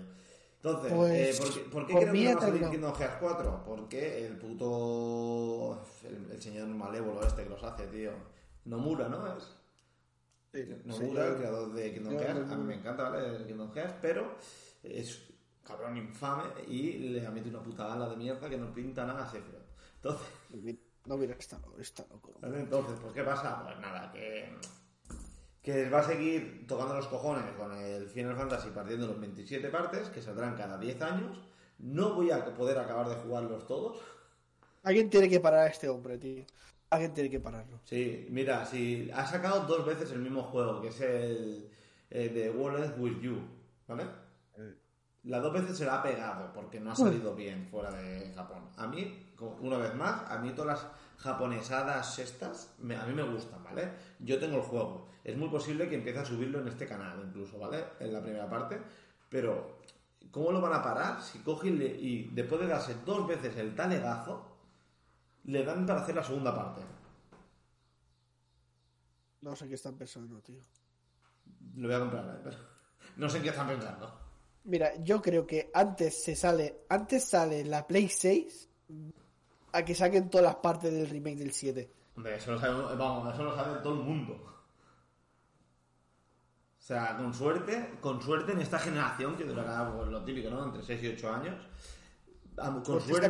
Entonces, Pues, eh, ¿por qué, por qué por creo que no va a salir. Kingdom Hearts 4? Porque el puto. El, el señor malévolo este que los hace, tío. Nomura, ¿no? Es. Nomura, el creador de Kingdom Hearts. A mí me encanta, ¿vale? El Kingdom Hearts, pero es cabrón infame y le ha metido una puta bala de mierda que no pinta nada a Sephiroth. Entonces, No, mira, está, está loco. Entonces, pues ¿qué pasa? Pues nada, que, que va a seguir tocando los cojones con el Final Fantasy partiendo los 27 partes, que saldrán cada 10 años. No voy a poder acabar de jugarlos todos. Alguien tiene que parar a este hombre, tío. Alguien tiene que pararlo. Sí, mira, si ha sacado dos veces el mismo juego, que es el eh, de World with You, ¿vale? Las dos veces se la ha pegado porque no ha salido bien fuera de Japón. A mí, una vez más, a mí todas las japonesadas estas, me- a mí me gustan, ¿vale? Yo tengo el juego. Es muy posible que empiece a subirlo en este canal incluso, ¿vale? En la primera parte. Pero, ¿cómo lo van a parar si cogen y, le- y después de darse dos veces el talegazo, le dan para hacer la segunda parte? No sé qué están pensando, tío. Lo voy a comprar, ¿eh? Pero *laughs* no sé en qué están pensando. Mira, yo creo que antes se sale, antes sale la Play 6 a que saquen todas las partes del remake del 7. Hombre, eso lo sabe, vamos, eso lo sabe todo el mundo. O sea, con suerte, con suerte en esta generación que durará pues, lo típico, ¿no? Entre 6 y 8 años. Con Pues suerte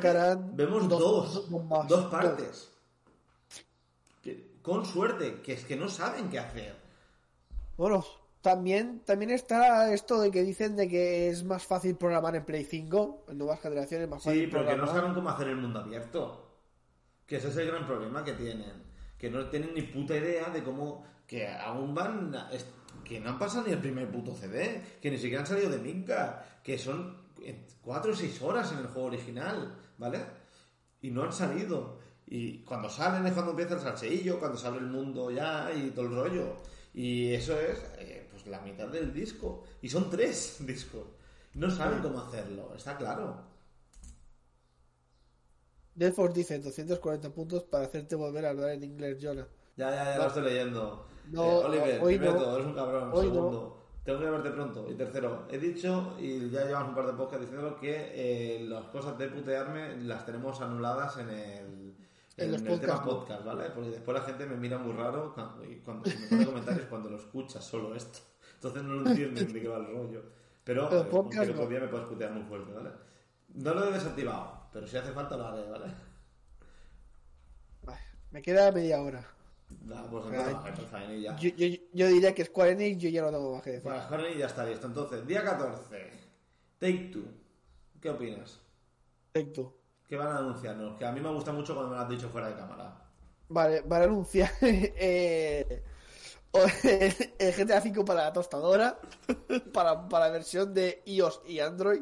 vemos dos- dos, dos más. dos partes. Que- con suerte, que es que no saben qué hacer. Bueno, también, también está esto de que dicen de que es más fácil programar en Play 5, en nuevas generaciones, más Sí, fácil pero que no saben cómo hacer el mundo abierto. Que ese es el gran problema que tienen. Que no tienen ni puta idea de cómo. Que aún van. Que no han pasado ni el primer puto CD. Que ni siquiera han salido de Minka. Que son 4 o 6 horas en el juego original. ¿Vale? Y no han salido. Y cuando salen es cuando empieza el salseillo, cuando sale el mundo ya y todo el rollo. Y eso es eh, pues la mitad del disco. Y son tres *laughs* discos. No saben cómo hacerlo, está claro. Delfos dice 240 puntos para hacerte volver a hablar en inglés, Jonah. Ya, ya, ya lo estoy leyendo. No, Eh, Oliver, hoy primero, no. eres un cabrón. Hoy Segundo, tengo que verte pronto. Y tercero, he dicho, y ya llevamos un par de podcasts diciéndolo, que eh, las cosas de putearme las tenemos anuladas en el, En los el tema ¿no? podcast, ¿vale? Porque después la gente me mira muy raro cuando, y cuando me pone comentarios cuando lo escuchas solo esto. Entonces no lo entienden de qué va el rollo. Pero, Pero podcast no. me puedes putear muy fuerte, ¿vale? No lo he desactivado, pero si hace falta lo haré, ¿vale? Ay, Me queda media hora. Pues. Yo, yo, yo diría que Square Enix yo ya no tengo más que decir. Bueno, Square Enix ya está listo. Entonces, día 14, Take Two. ¿Qué opinas? Perfecto. ¿Qué van a anunciarnos? Que a mí me gusta mucho cuando me lo has dicho fuera de cámara. Vale, van a anunciar *laughs* eh, *laughs* el GTA V para la tostadora, *laughs* para, para la versión de iOS y Android.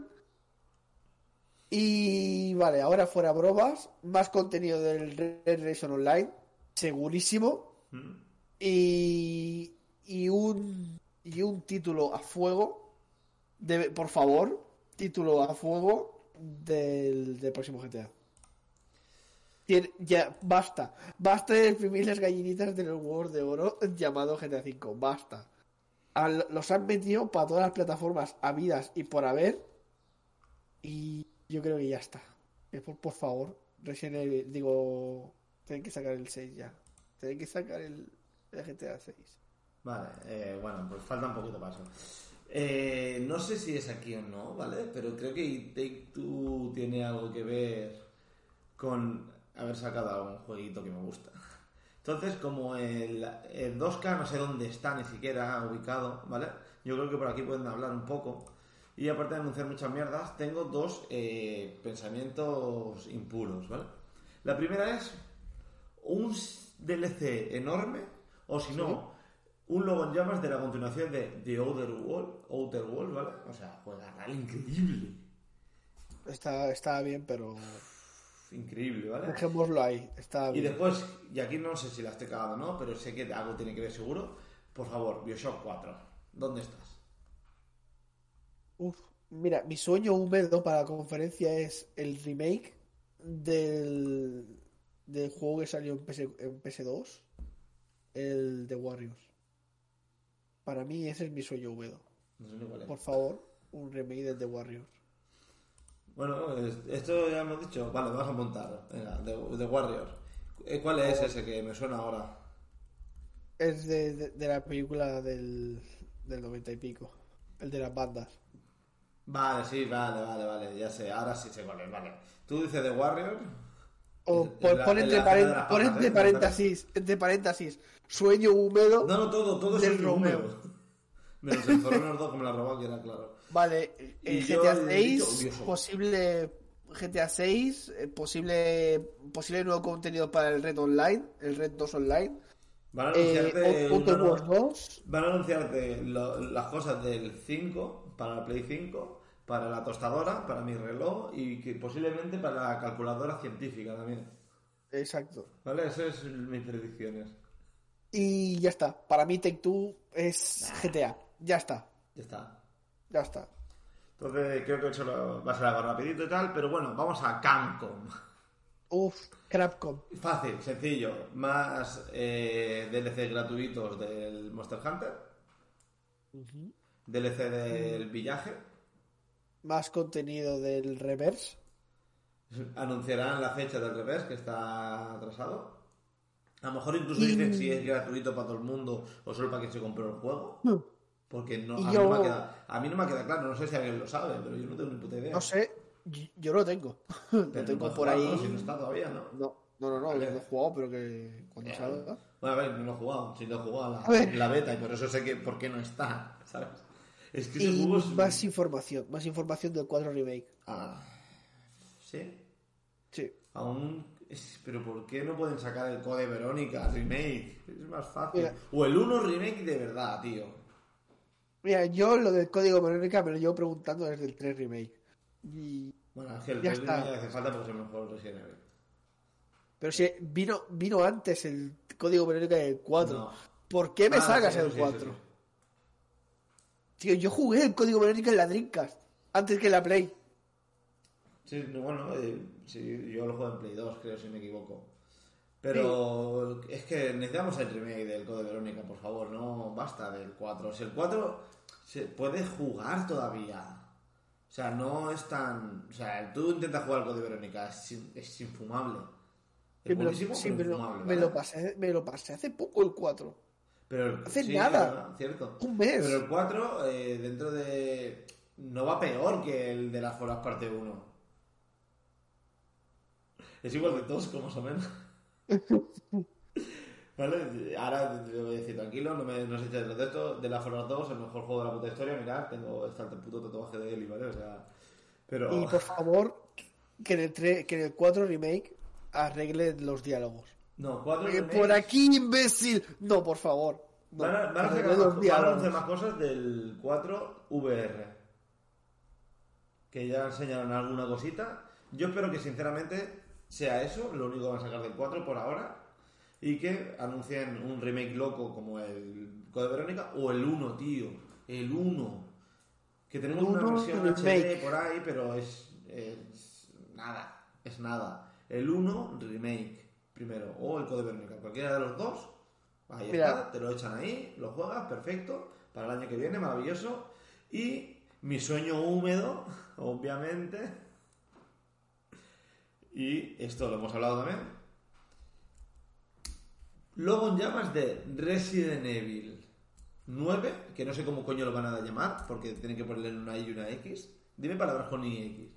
Y vale, ahora fuera bromas, más contenido del Red Redemption Online, segurísimo. ¿Mm? Y, y un y un título a fuego, de, por favor, título a fuego del, del próximo GTA. Tiene- ya, basta. Basta de exprimir las gallinitas de los huevos de oro llamado GTA V. Basta. Los han metido para todas las plataformas habidas y por haber. Y yo creo que ya está. Por, por favor, Evil, digo, tienen que sacar el 6 ya. Tienen que sacar el, GTA 6. Vale, eh, bueno, pues falta un poquito paso. Eh, no sé si es aquí o no, ¿vale? Pero creo que Take Two tiene algo que ver con haber sacado algún jueguito que me gusta. Entonces, como el, el 2K no sé dónde está ni siquiera ubicado, ¿vale? Yo creo que por aquí pueden hablar un poco. Y aparte de anunciar muchas mierdas, tengo dos eh, pensamientos impuros, ¿vale? La primera es un DLC enorme, o si no, un logo en llamas de la continuación de The Outer World, Outer World, ¿vale? O sea, juega real increíble. Está, está bien, pero Increíble, ¿vale? dejémoslo ahí. Está Y bien. después, y aquí no sé si la estoy cagando o no, pero sé que algo tiene que ver seguro. Por favor, Bioshock 4, ¿dónde estás? Uf, mira, mi sueño húmedo para la conferencia es el remake del, del juego que salió en, PS, en PS2, el de Warriors. Para mí ese es mi sueño húmedo. No sé. Por favor, un remake del de Warriors. Bueno, es- esto ya hemos dicho. Vale, vamos a montar. Venga, The, The Warrior. Eh, ¿Cuál es ese que me suena ahora? Es de, de- de la película del, del 90 y pico, el de las bandas. Vale, sí, vale, vale, vale. Ya sé, ahora sí sé cuál es, vale. Tú dices The Warrior. O pon, entre, de paréntesis, entre paréntesis, sueño húmedo. No, no, todo, todo Del es Romeo. *laughs* Menos el Zorro 2 que me la robó, que era claro. Vale, eh, GTA he dicho, 6, Dios. posible GTA 6, eh, posible, posible nuevo contenido para el Red Online, el Red 2 Online, Van a eh, anunciarte, Outer una Worlds nueva- 2, van a anunciarte lo- las cosas del 5 para la Play 5, para la tostadora, para mi reloj y que posiblemente para la calculadora científica también. exacto. ¿Vale? Esas son mis predicciones. Y ya está, para mí Take Two es GTA, ya está, Ya está. Ya está. Entonces creo que eso lo- va a ser algo rapidito y tal, pero bueno, vamos a Capcom. Uf, Crapcom. Fácil, sencillo. Más eh, DLC gratuitos del Monster Hunter. DLC del Villaje. Más contenido del Reverse. Anunciarán la fecha del revés, que está atrasado. A lo mejor incluso Y- dicen si es gratuito para todo el mundo o solo para quien se compró el juego. Porque no, a, yo- mí no me queda, a mí no me queda claro, no sé si alguien lo sabe, pero yo no tengo ni puta idea. No sé, yo, lo tengo. *laughs* lo Pero tengo no por puedes ahí. Si no está todavía, ¿no? No, no, no, no, no he jugado, pero que cuando Ya. salga. Bueno, a ver, no lo he jugado, si lo he jugado A la, la beta y por eso sé que por qué no está, *laughs* ¿sabes? Es que ese Y juego es... más información, más información del 4 Remake. Ah, ¿Sí? Sí. Aún... Pero ¿por qué no pueden sacar el Code Verónica Remake? Es más fácil. Mira. O el 1 Remake de verdad, tío. Mira, yo lo del código Verónica me lo llevo preguntando desde el 3 Remake. Y... Bueno, es que el Ya 3 está. Remake hace falta porque es el mejor Resident Evil. Pero si vino, vino antes el código Verónica del 4. No. ¿Por qué me Ah, sacas sí, el sí, sí, 4? sí. Tío, yo jugué el código Verónica en la Dreamcast. Antes que en la Play. Sí, no, bueno, eh, sí, yo lo juego en Play 2, creo, si me equivoco. Pero es que necesitamos el remake del Code Verónica, por favor, no basta del 4. Si el 4 se puede jugar todavía. O sea, no es tan... O sea, tú intentas jugar al Code Verónica, es, es infumable. Es me lo, buenísimo, sí, me lo- infumable. me ¿vale? lo pasé, me lo pasé hace poco el 4. Pero, hace sí, nada. verdad, cierto. Un mes. Pero el 4, eh, dentro de... No va peor que el de las Foras parte 1. Es igual de tosco, más o menos. *laughs* ¿Vale? Ahora te voy a decir, tranquilo, no me no os echéis de esto. De las Foras 2, el mejor juego de la puta historia. Mirad, tengo está el puto tatuaje de Eli, ¿vale? O sea... Pero... Y por favor, que en, el tre- que en el 4 Remake arregle los diálogos. No, 4 Eh, por aquí, imbécil. No, por favor. No, Van a, van a hacer más, los van a diálogos. hacer más cosas del 4 VR. Que ya enseñaron alguna cosita. Yo espero que sinceramente sea eso, lo único que van a sacar del 4 por ahora. Y que anuncien un remake loco como el Code Verónica o el 1, tío. El 1. Que tenemos una versión remake. HD por ahí, pero es, es nada. Es nada. El 1 remake primero. O el Code Verónica. Cualquiera de los dos. Ahí Mira. está, te lo echan ahí, lo juegas, perfecto, para el año que viene, maravilloso. Y mi sueño húmedo, *laughs* obviamente. Y esto lo hemos hablado también. En llamas de Resident Evil 9, que no sé cómo coño lo van a llamar, porque tienen que ponerle una Y y una X. Dime palabras con I y X.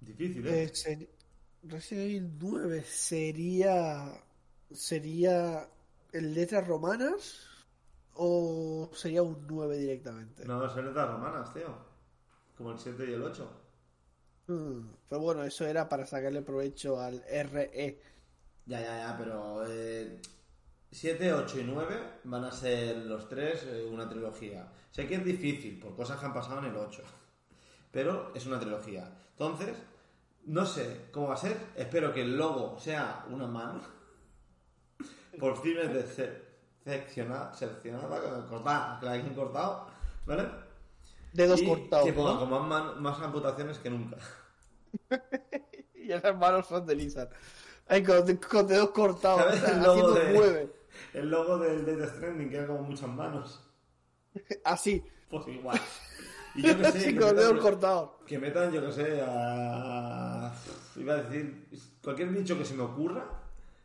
Difícil, ¿eh? Eh, ser- Resident Evil 9 sería. ¿Sería en letras romanas? ¿O sería un 9 directamente? No, son letras romanas, tío. Como el 7 y el 8. Mm, Pero bueno, eso era para sacarle provecho al. RE. Ya, ya, ya, pero 7, 8 y 9 van a ser los tres eh, una trilogía. Sé que es difícil por cosas que han pasado en el 8, *laughs* pero es una trilogía. Entonces, no sé cómo va a ser. Espero que el logo sea una mano. *laughs* Por fin es de se- seccionada, seccionada, cortada, que la hayan cortado, ¿vale? Dedos y cortados. Que ponga ¿no? con más, man- más amputaciones que nunca. *laughs* *laughs* Y esas manos son de Lizard. Ay, con, con dedos cortados. ¿Sabes o sea, el logo de-. El logo del Death Stranding, que era como muchas manos. *laughs* Así. Pues igual. Y yo *laughs* que sé, Así que con dedos cortados. que metan, yo que sé, a... Iba a decir, cualquier bicho que se me ocurra,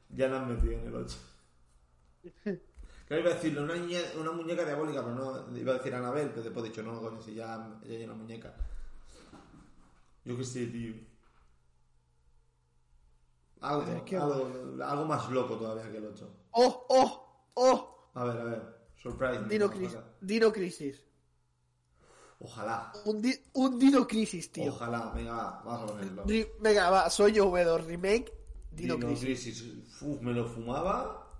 ya la han metido en el 8. Claro, iba a decirle una, una muñeca diabólica, pero no, iba a decir Anabel, pero después he dicho, no, coño, si ya, ya hay una muñeca. Yo que sé, tío. Algo, algo, algo más loco todavía que el 8. ¡Oh, oh, oh! A ver, a ver. Surprise. me, Dino, por Cris- favor. Dino Crisis. Ojalá. Un, di- un Dino Crisis, tío. Ojalá. Venga, va, vamos a ponerlo. Venga, va, sueño húmedo, remake, Dino, Dino Crisis. Crisis. Uf, me lo fumaba,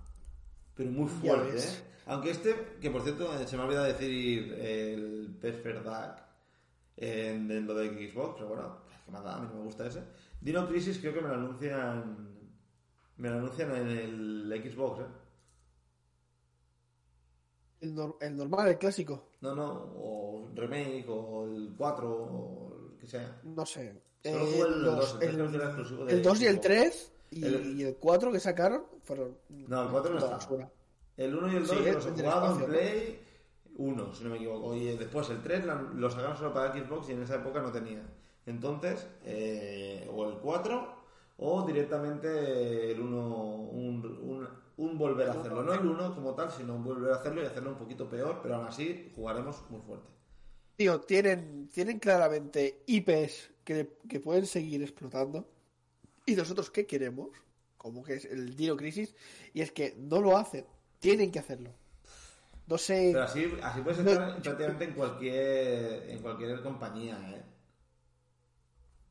pero muy fuerte. ¿eh? Aunque este, que por cierto, eh, se me ha olvidado decir el Perfect Dark en, en lo de Xbox, pero bueno, que más da, a mí no me gusta ese. Dino Crisis creo que me lo anuncian. Me lo anuncian en el Xbox, ¿eh? El, nor- el normal, el clásico. No, no, o remake, o el 4, o el que sea. No sé. Solo Eh, el los- 2, el 3 el, creo que era exclusivo de el 2 y el Xbox. 3 y El- y el 4 que sacaron fueron. No, el 4 no está. El 1 y el 2 Sí, yo los he jugado en espacio, ¿no? Play 1, si no me equivoco. Y después el 3 la- lo sacaron solo para Xbox y en esa época no tenía. Entonces, eh, o el 4 o directamente el 1, un, un, un volver a hacerlo. No el 1 como tal, sino volver a hacerlo y hacerlo un poquito peor, pero aún así jugaremos muy fuerte. Tío, tienen, tienen claramente IPs que, que pueden seguir explotando. ¿Y nosotros qué queremos? Como que es el Dino Crisis. Y es que no lo hacen. Tienen que hacerlo. No sé. Pero así, así puedes No, estar prácticamente en cualquier, en cualquier compañía, ¿eh?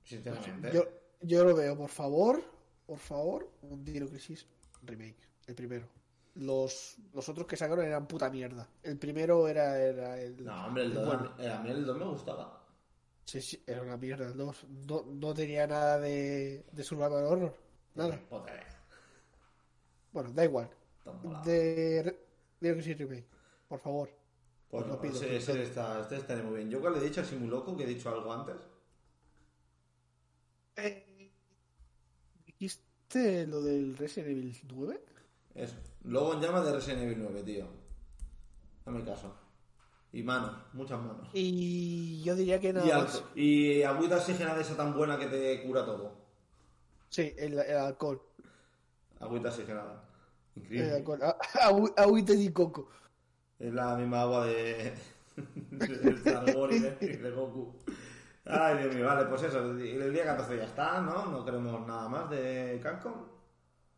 Sinceramente. Yo, yo lo veo, por favor. Por favor, un Dino Crisis remake. El primero. Los, los otros que sacaron eran puta mierda. El primero era, era el. No, hombre, el el 2, bueno. a mí el 2 me gustaba. Sí, sí, era una mierda el 2. No, no tenía nada de, de survival horror. Nada. Bueno, da igual. De Dino Crisis remake. Por favor. Pues no, pido, ese, está, este estaría muy bien. Yo le he dicho a Simuloco, que he dicho algo antes. Eh, ¿Dijiste lo del Resident Evil 9? Eso. Logo en llama de Resident Evil 9, tío. Dame caso. Y manos, muchas manos. Y yo diría que nada Y, más. alco- y agüita oxigenada esa tan buena que te cura todo. Sí, el, el alcohol. Agüita oxigenada. El Increíble. alcohol. Ah, agü- *laughs* Agüita de coco. Es la misma agua de. de Star Wars y de, Goku. Ay, Dios mío, vale, pues eso. y El día 14 ya está, ¿no? No queremos nada más de Capcom.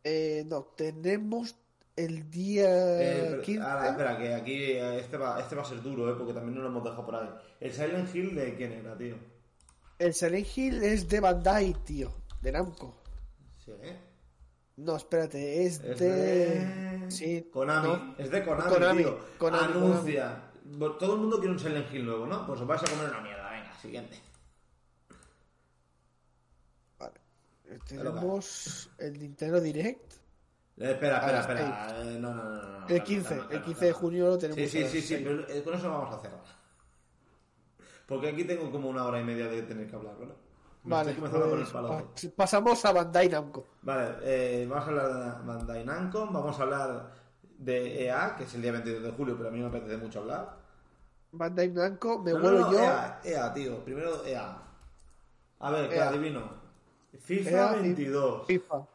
Eh, no, tenemos el día Eh, pero- 15. ahora, espera, que aquí eh, este va, este va a ser duro, ¿eh? Porque también no lo hemos dejado por ahí. El Silent Hill de quién era, tío. El Silent Hill es de Bandai, tío. De Namco. Sí, ¿eh? No, espérate, es, Es de... de... Sí, Konami. no. Es de Konami, Konami, tío. Konami, Anuncia. Todo el mundo quiere un Silent Hill nuevo, ¿no? Pues os vais a comer una mierda. Venga, siguiente. Vale. Tenemos el Nintendo Direct. Eh, espera, espera, Ah, espera. Eh, no, no, no. El 15, Calma, el calma, 15 de junio lo tenemos. Sí, sí, sí, sí, pero eh, con eso vamos a cerrar. Porque aquí tengo como una hora y media de tener que hablar, ¿vale? Vale, estoy comenzando pues, palote. pa- pasamos a Bandai Namco. Vale, eh, vamos a hablar de Bandai Namco, vamos a hablar de EA, que es el día 22 de julio, pero a mí me apetece mucho hablar. Bandai Namco, me No, no, vuelo no, yo. EA, EA, tío, primero EA. A ver, que adivino. FIFA EA, 22. FIFA.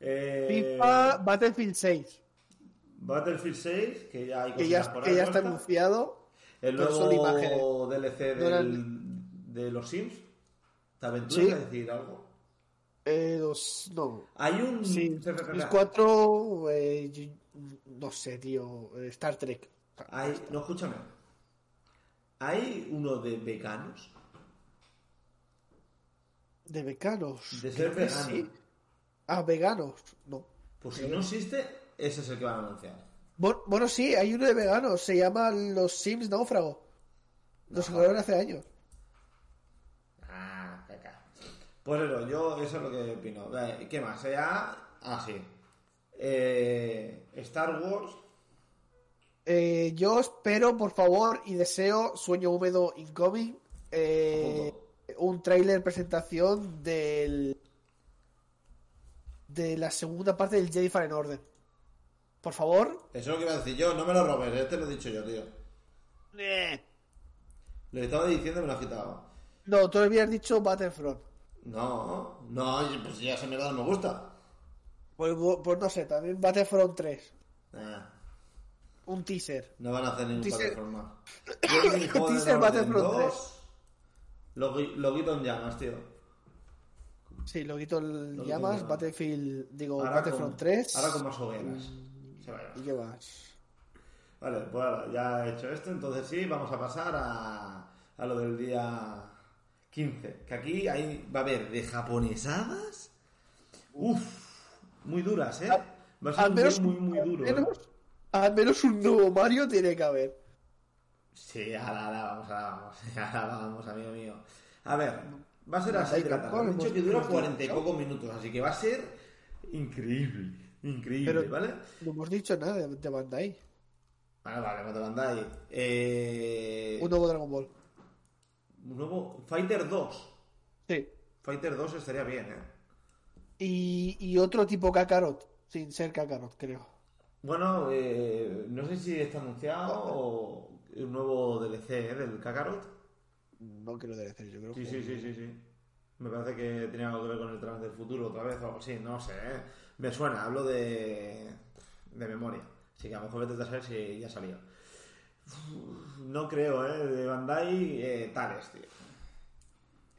eh, FIFA Battlefield 6. Battlefield 6, que ya hay Que ya, por que ahí ya está anunciado. El nuevo DLC del- de los Sims. ¿Te aventuras Sí. a decir algo? Eh, los, no. Hay un. Sí, espera. 4. eh, no sé, tío. Star Trek. Hay, no, escúchame. Hay uno de veganos. De veganos. De ser vegano. sí. Ah, veganos. No. Pues si no existe, ese es el que van a anunciar. Bueno, bueno, sí, hay uno de veganos. Se llama Los Sims Náufrago. Lo sacaron hace años. Ah, caca. Pues eso, yo eso es lo que opino. ¿Qué más? EA. Ah, sí. Eh, Star Wars. Eh, yo espero, por favor, y deseo Sueño Húmedo Incoming. eh, un tráiler presentación del de la segunda parte del Jedi Fallen Order. Por favor. Eso es lo que iba a decir yo. No me lo robes, este lo he dicho yo, tío. Eh. Lo estaba diciendo y me lo has quitado. No, tú habías dicho Battlefront. No, no, pues ya se me da, no me gusta. Pues, pues no sé, también Battlefront 3. Ah, Un teaser. no van a hacer ningún Teaser- Battlefront más. *coughs* Teaser Battlefront 2, Lo, lo quito en llamas, tío. Sí, lo quito el Lo quito llamas, el- Battlefield, digo, Ahora Battlefront con- 3. Ahora con más hogueras. A ¿Y qué más? Vale, pues ahora ya he hecho esto, entonces sí, vamos a pasar a, a lo del día 15. Que aquí hay, va a haber de japonesadas. Uf, muy duras, ¿eh? Va a ser Al un menos, día muy, muy al duro. ¿eh? menos- al menos un nuevo Mario tiene que haber. Sí, ahora, ahora vamos, ahora vamos, *laughs* ahora vamos, amigo mío. A ver, va a ser a las Hay 6 de la tarde. dicho que dura hemos 40 y pocos minutos, así que va a ser increíble, increíble, Pero- ¿vale? No hemos dicho nada de, de Bandai. Vale, vale, te Bandai. Eh, Un nuevo Dragon Ball. Un nuevo Fighter 2. Sí. Fighter 2 estaría bien, ¿eh? Y, y otro tipo Kakarot, sin ser Kakarot, creo. Bueno, eh, no sé si está anunciado o un nuevo DLC ¿eh? del Kakarot. No quiero decir, yo creo Sí, que. sí, sí, sí, sí. Me parece que tenía algo que ver con el trans del futuro otra vez o algo así, no sé, ¿eh? Me suena, hablo de, de memoria. Así que a lo mejor vete a saber si ya salió. No creo, ¿eh? De Bandai, eh, tales, tío.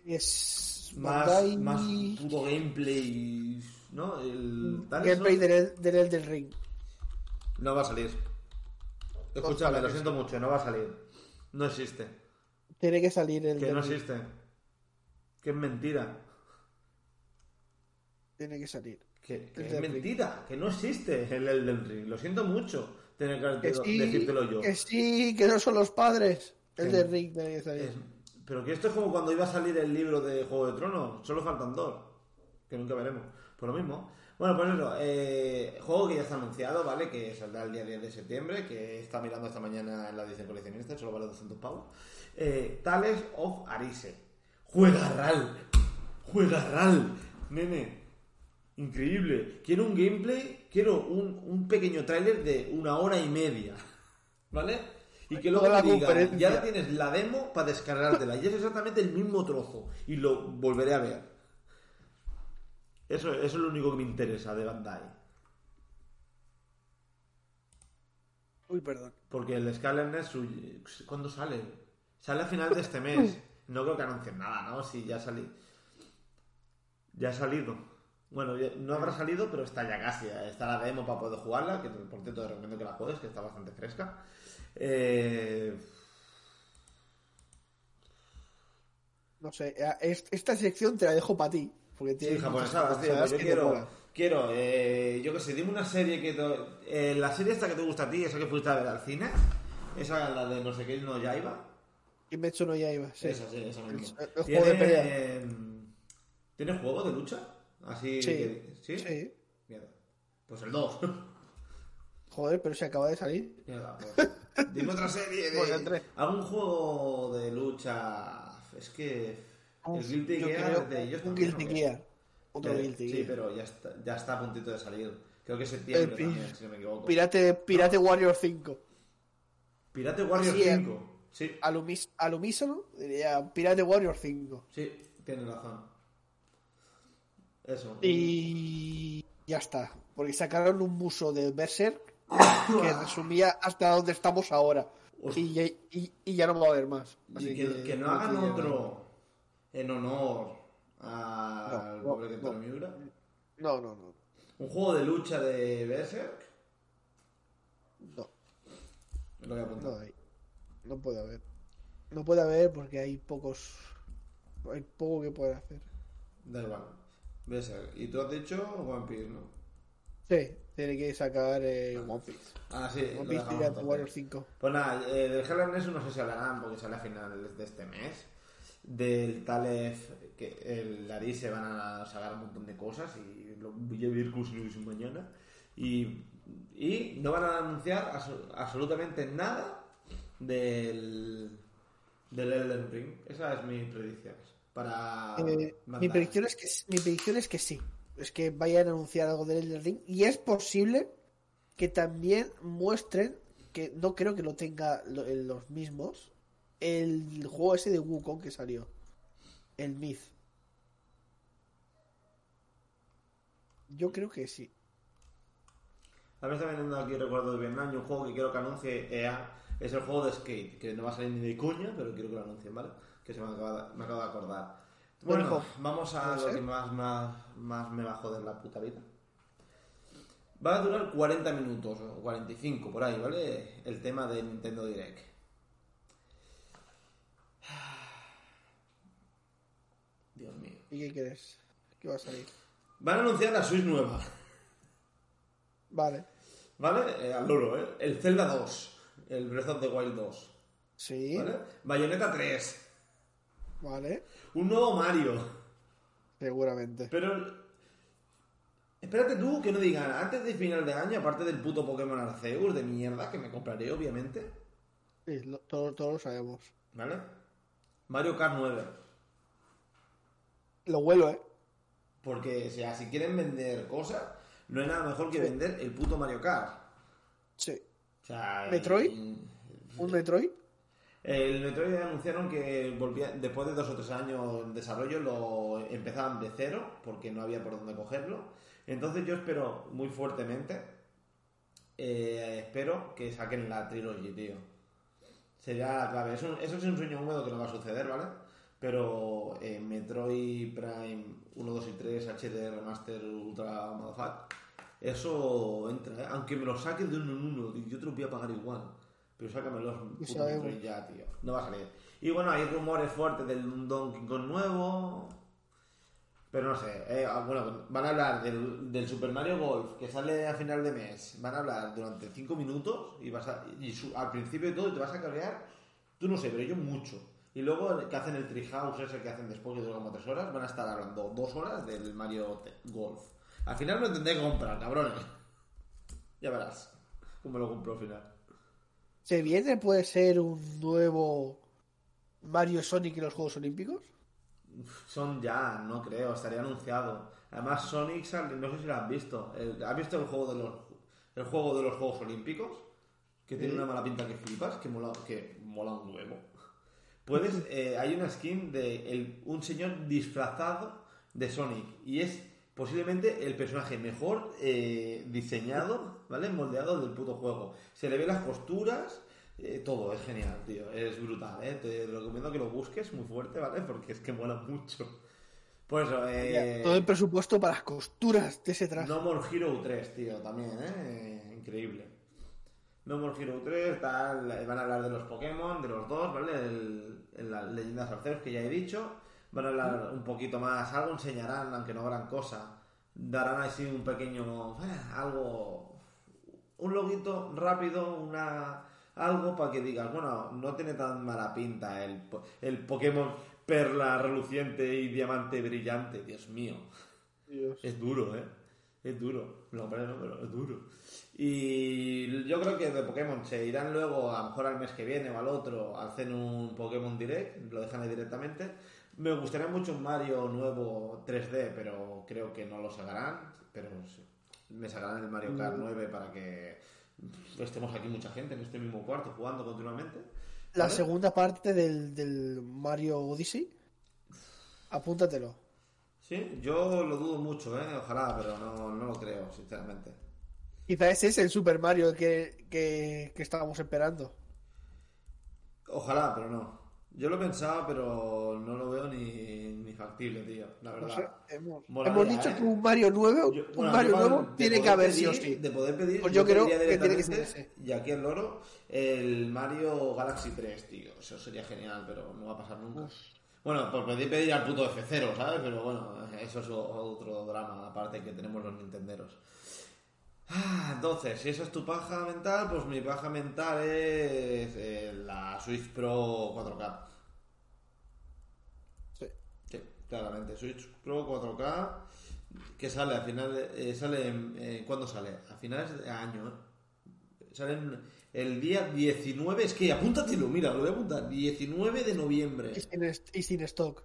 Es Más, Bandai. más gameplay, ¿no? El Tales gameplay no, del, del Elden Ring. no va a salir. Escúchame, lo siento mucho, no va a salir. No existe. Tiene que salir el Que no Ring. existe. Que es mentira. Tiene que salir. Que, es Ring. mentira, que no existe el Elden Ring. Lo siento mucho tener que, Que sí, decírtelo yo. que sí, que no son los padres. El tiene que salir. Es- pero que esto es como cuando iba a salir el libro de Juego de Tronos. Solo faltan dos. Que nunca veremos. Por lo mismo. Bueno, pues eso. eh, juego que ya está anunciado, ¿vale? Que saldrá el día 10 de septiembre. Que está mirando esta mañana en la edición coleccionista. Solo vale 200 pavos. Eh, Tales of Arise. Juega RAL. Juega RAL. Nene. Increíble. Quiero un gameplay. Quiero un, un pequeño tráiler de una hora y media. *laughs* ¿Vale? Y que luego la digan, ya tienes la demo para descargártela. Y es exactamente el mismo trozo. Y lo volveré a ver. Eso, eso es lo único que me interesa de Bandai. Uy, perdón. Porque el es su... ¿Cuándo sale? Sale a final de este mes. No creo que anuncien nada, ¿no? Si ya salí. Ya ha salido. Bueno, no habrá salido, pero está ya casi. Está la demo para poder jugarla, que por cierto te recomiendo que la juegues, que está bastante fresca. Eh, No sé, eh, es- esta sección te la dejo para ti. Porque Sí, japonesadas, tío. Yo quiero, quiero eh, yo que sé, dime una serie que... te- eh, la serie esta que te gusta a ti, esa que fuiste a ver al cine, esa la de no sé qué, no ya iba. Kimetsu no Yaiba, sí. Esa, sí, esa misma. El- el juego de pelea. eh, ¿Tiene juego de lucha? Así Sí. que- ¿Sí? Sí. Mierda. Pues el 2. *laughs* Joder, pero se acaba de salir. Mierda, pues. *laughs* Dime otra serie de... *laughs* Pues el tres. ¿Algún juego de lucha? Es que... El Guilty Gear de ellos un Guilty ¿no? Gear. Otro Eh, Guilty Sí, Gear. pero ya está, ya está a puntito de salir. Creo que septiembre El pi- también, si no me equivoco. Pirate, Pirate Warrior 5. Pirate Warrior Sí, eh. 5. Sí, Al, umis- al unísono diría Pirate Warrior 5. sí, tienes razón. Eso. Y ya está. Porque sacaron un muso de Berserk que *coughs* resumía hasta dónde estamos ahora. Y, ya- y- y ya no va a haber más. Así Así que, que no hagan otro en honor al No, pobre no. Miura. No, no, no. Un juego de lucha de Berserk. No, Lo voy a no hay. No puede haber. No puede haber porque hay pocos. Hay poco que poder hacer. Da igual. Berserk. Y tú has dicho One Piece, ¿no? Sí, tiene que sacar eh, One Piece. Ah, sí. One Piece dejamos Pirate entonces. Warrior 5. Pues nada, eh, del Hell no sé si hablarán porque sale a finales de este mes. Del Talef, que el Laris se van a sacar un montón de cosas y lo voy a ver mañana. Y, y no van a anunciar abso- absolutamente nada del, del Elden Ring. Esa es mi predicción. Para Eh, mi, predicción es que, mi predicción es que sí. Es que vayan a anunciar algo del Elden Ring. Y es posible que también muestren, que no creo que lo tenga lo- en los mismos, el juego ese de Wukong que salió. El Myth. Yo creo que sí. A me está viniendo aquí recuerdo de Vietnam y un juego que quiero que anuncie EA es el juego de skate, que no va a salir ni de coña, pero quiero que lo anuncien, ¿vale? Que se me acaba, me acabo de acordar. Bueno, Bueno, vamos a ¿puede lo ser? que más, más, más me va a joder la puta vida. Va a durar 40 minutos o 45 por ahí, ¿vale? El tema de Nintendo Direct. *sighs* Dios mío. ¿Y qué quieres? ¿Qué va a salir? Van a anunciar la Switch nueva, Vale. ¿vale? Eh, al loro, ¿eh? El Zelda 2, el Breath of the Wild 2, Sí. ¿vale? Bayonetta 3, Vale. un nuevo Mario. Seguramente. Pero espérate tú que no digan antes de final de año, aparte del puto Pokémon Arceus de mierda que me compraré obviamente, Sí, lo- todo- lo sabemos. ¿vale? Mario Kart 9. Lo huelo, ¿eh? Porque, o sea, si quieren vender cosas, no hay nada mejor que vender el puto Mario Kart. Sí. O sea, ¿Metroid? y- ¿Un Metroid? El Metroid anunciaron que volvía, después de dos o tres años en desarrollo lo empezaban de cero porque no había por dónde cogerlo. Entonces yo espero muy fuertemente, eh, espero que saquen la trilogía, tío. Sería la clave. Eso es un sueño húmedo que no va a suceder, ¿vale? Pero eh, Metroid Prime 1, 2 y 3, HD Remaster Ultra Motherfuck, eso entra, ¿eh? Aunque me lo saques de uno en uno, yo te lo voy a pagar igual. Pero sácamelos puto sabemos. Metroid ya, tío. No va a salir. Y bueno, hay rumores fuertes del Donkey Kong nuevo. Pero no sé, eh, ah, bueno, van a hablar del, del Super Mario Golf que sale a final de mes. Van a hablar durante 5 minutos y vas a, y su- al principio de todo te vas a cabrear, tú no sé, pero yo mucho. Y luego que hacen el Treehouse ese que hacen después que dura como 3 horas, van a estar hablando 2 horas del Mario Golf. Al final lo tendré que comprar, cabrones. *laughs* Ya verás cómo lo compro al final. ¿Se viene, puede ser un nuevo Mario Sonic en los Juegos Olímpicos? Son ya, no creo, estaría anunciado. Además, Sonic, no sé si lo has visto. ¿Has visto el juego de los el juego de los Juegos Olímpicos? Que tiene una mala pinta que flipas, que mola, que mola un huevo. Puedes, *laughs* eh, hay una skin de el- un señor disfrazado de Sonic y es posiblemente el personaje mejor eh, diseñado, ¿vale? Moldeado del puto juego. Se le ve las costuras, eh, todo, es genial, tío. Es brutal, ¿eh? Te recomiendo que lo busques muy fuerte, ¿vale? Porque es que mola mucho. Por eso, eh, Todo el presupuesto para las costuras de ese traje. No More Hero 3, tío, también, ¿eh? Increíble. No More Hero 3, tal, van a hablar de los Pokémon, de los dos, ¿vale? El, el- las leyendas Arceus que ya he dicho. Van a hablar un poquito más, algo enseñarán, aunque no gran cosa. Darán así un pequeño, eh, algo, un loguito rápido, una algo para que digas, bueno, no tiene tan mala pinta el, el Pokémon perla reluciente y diamante brillante, Dios mío. Dios. Es duro, ¿eh? Es duro. No, hombre, no, pero es duro. Y yo creo que de Pokémon se irán luego, a lo mejor al mes que viene o al otro, hacen un Pokémon Direct, lo dejan ahí directamente. Me gustaría mucho un Mario nuevo 3D, pero creo que no lo sacarán. Pero me sacarán el Mario Kart 9 para que estemos aquí mucha gente en este mismo cuarto jugando continuamente. La ¿Vale? segunda parte del, del Mario Odyssey. Apúntatelo. Sí, yo lo dudo mucho, ¿eh? Ojalá, pero no, no lo creo, sinceramente. Quizá ese es el Super Mario que, que, que estábamos esperando. Ojalá, pero no. Yo lo pensaba, pero no lo veo ni, ni factible, tío. La No verdad. sé, hemos, Molaría, hemos dicho ¿eh? que un Mario nuevo, Yo- un Mario nuevo de tiene que haber sí o sí. De poder pedir, Pues yo creo que tiene que ser ese. Y aquí el loro, el Mario Galaxy 3, tío. Eso sería genial, pero no va a pasar nunca. Bueno, por pedir, pedir al puto F0, ¿sabes? Pero bueno, eso es otro drama aparte que tenemos los nintenderos. Ah, entonces, si esa es tu paja mental, pues mi paja mental es eh, la Switch Pro 4K. Sí. Sí, claramente. Switch Pro 4K que sale a final eh, sale eh, ¿cuándo sale? A finales de año. ¿eh? Sale en- el día 19, es que apúntatelo, mira, lo voy a apuntar, 19 de noviembre. Y sin, y sin stock.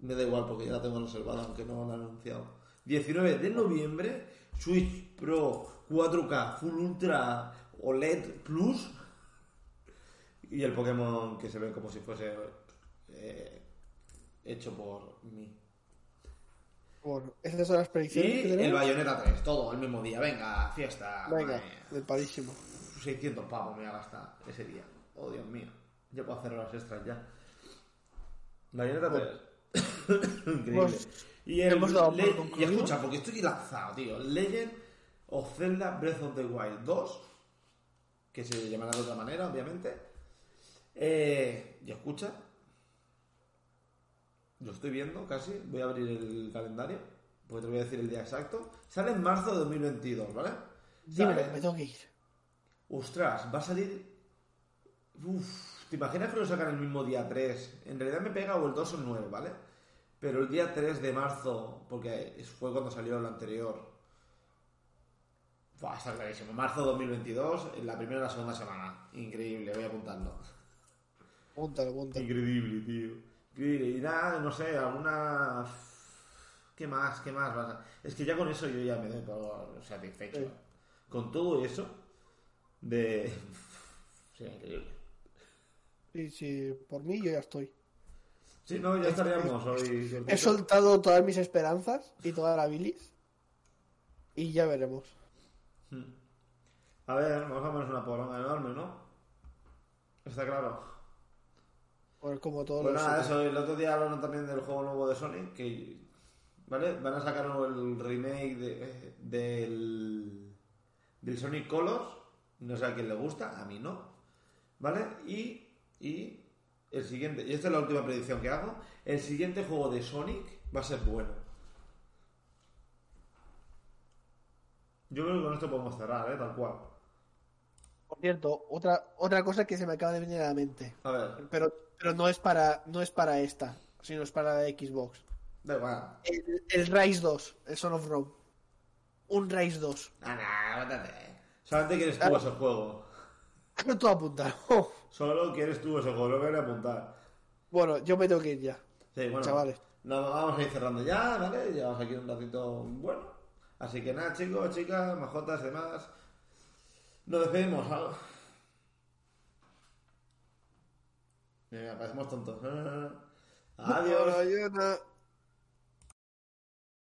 Me da igual porque ya la tengo reservada, aunque no la han anunciado. 19 de noviembre, Switch Pro 4K Full Ultra OLED Plus y el Pokémon que se ve como si fuese eh, hecho por mí. Bueno, esas son las Y predicciones que el. Bayonetta 3, todo el mismo día. Venga, fiesta. Venga, del padísimo. 600 pavos me voy a gastar ese día. Oh, Dios mío. Ya puedo hacer horas extras ya. Bayonetta 3. *coughs* Increíble. Pues, y, el, hemos dado por Le- y concluido. escucha, porque estoy lanzado, tío. Legend of Zelda Breath of the Wild 2, que se llamará de otra manera, obviamente. Eh, y escucha, lo estoy viendo casi. Voy a abrir el calendario, porque te voy a decir el día exacto. Sale en marzo de 2022, ¿vale? dímelo, Sale- me tengo que ir. Ostras, va a salir. Uf, ¿te imaginas que lo sacan el mismo día 3? En realidad me pega o el 2 o el 9, ¿vale? Pero el día 3 de marzo, porque fue cuando salió el anterior. Buah, está clarísimo. Marzo 2022, en la primera y la segunda semana. Increíble, voy a apuntarlo. Apúntalo, apúntalo. Increíble, tío. Y nada, no sé, alguna. ¿Qué más? ¿Qué más? vas a- Es que ya con eso yo ya me doy por satisfecho. Sí. Con todo eso de. *laughs* Sí, increíble. Sí, sí, por mí yo ya estoy. Sí, no, ya estaríamos hoy. He soltado todas mis esperanzas y toda la bilis. Y ya veremos. A ver, vamos a poner una poronga enorme, ¿no? Está claro. Pues como todos Pues los nada, eso, el otro día hablaron también del juego nuevo de Sonic, que, ¿vale? Van a sacar el remake de- del, del Sonic Colors, no sé a quién le gusta, a mí no, ¿vale? Y, y el siguiente, y esta es la última predicción que hago, el siguiente juego de Sonic va a ser bueno. Yo creo que con esto podemos cerrar, ¿eh? Tal cual. Por cierto, otra, otra cosa que se me acaba de venir a la mente. A ver, Pero, pero no es para, no es para esta, sino es para la Xbox. da igual. El, el Rise 2, el Son of Rome. Un Rise 2. Ah, nah, mátate. Solamente quieres tú ese juego. No todo apuntado. Solo quieres tú ese juego, no quieres apuntar. Bueno, yo me tengo que ir ya. Sí, bueno. Chavales. No, vamos a ir cerrando ya, ¿vale? Llevamos aquí un ratito bueno. Así que nada, chicos, chicas, majotas demás. Nos despedimos. Mira, parecemos tontos. *laughs* Adiós.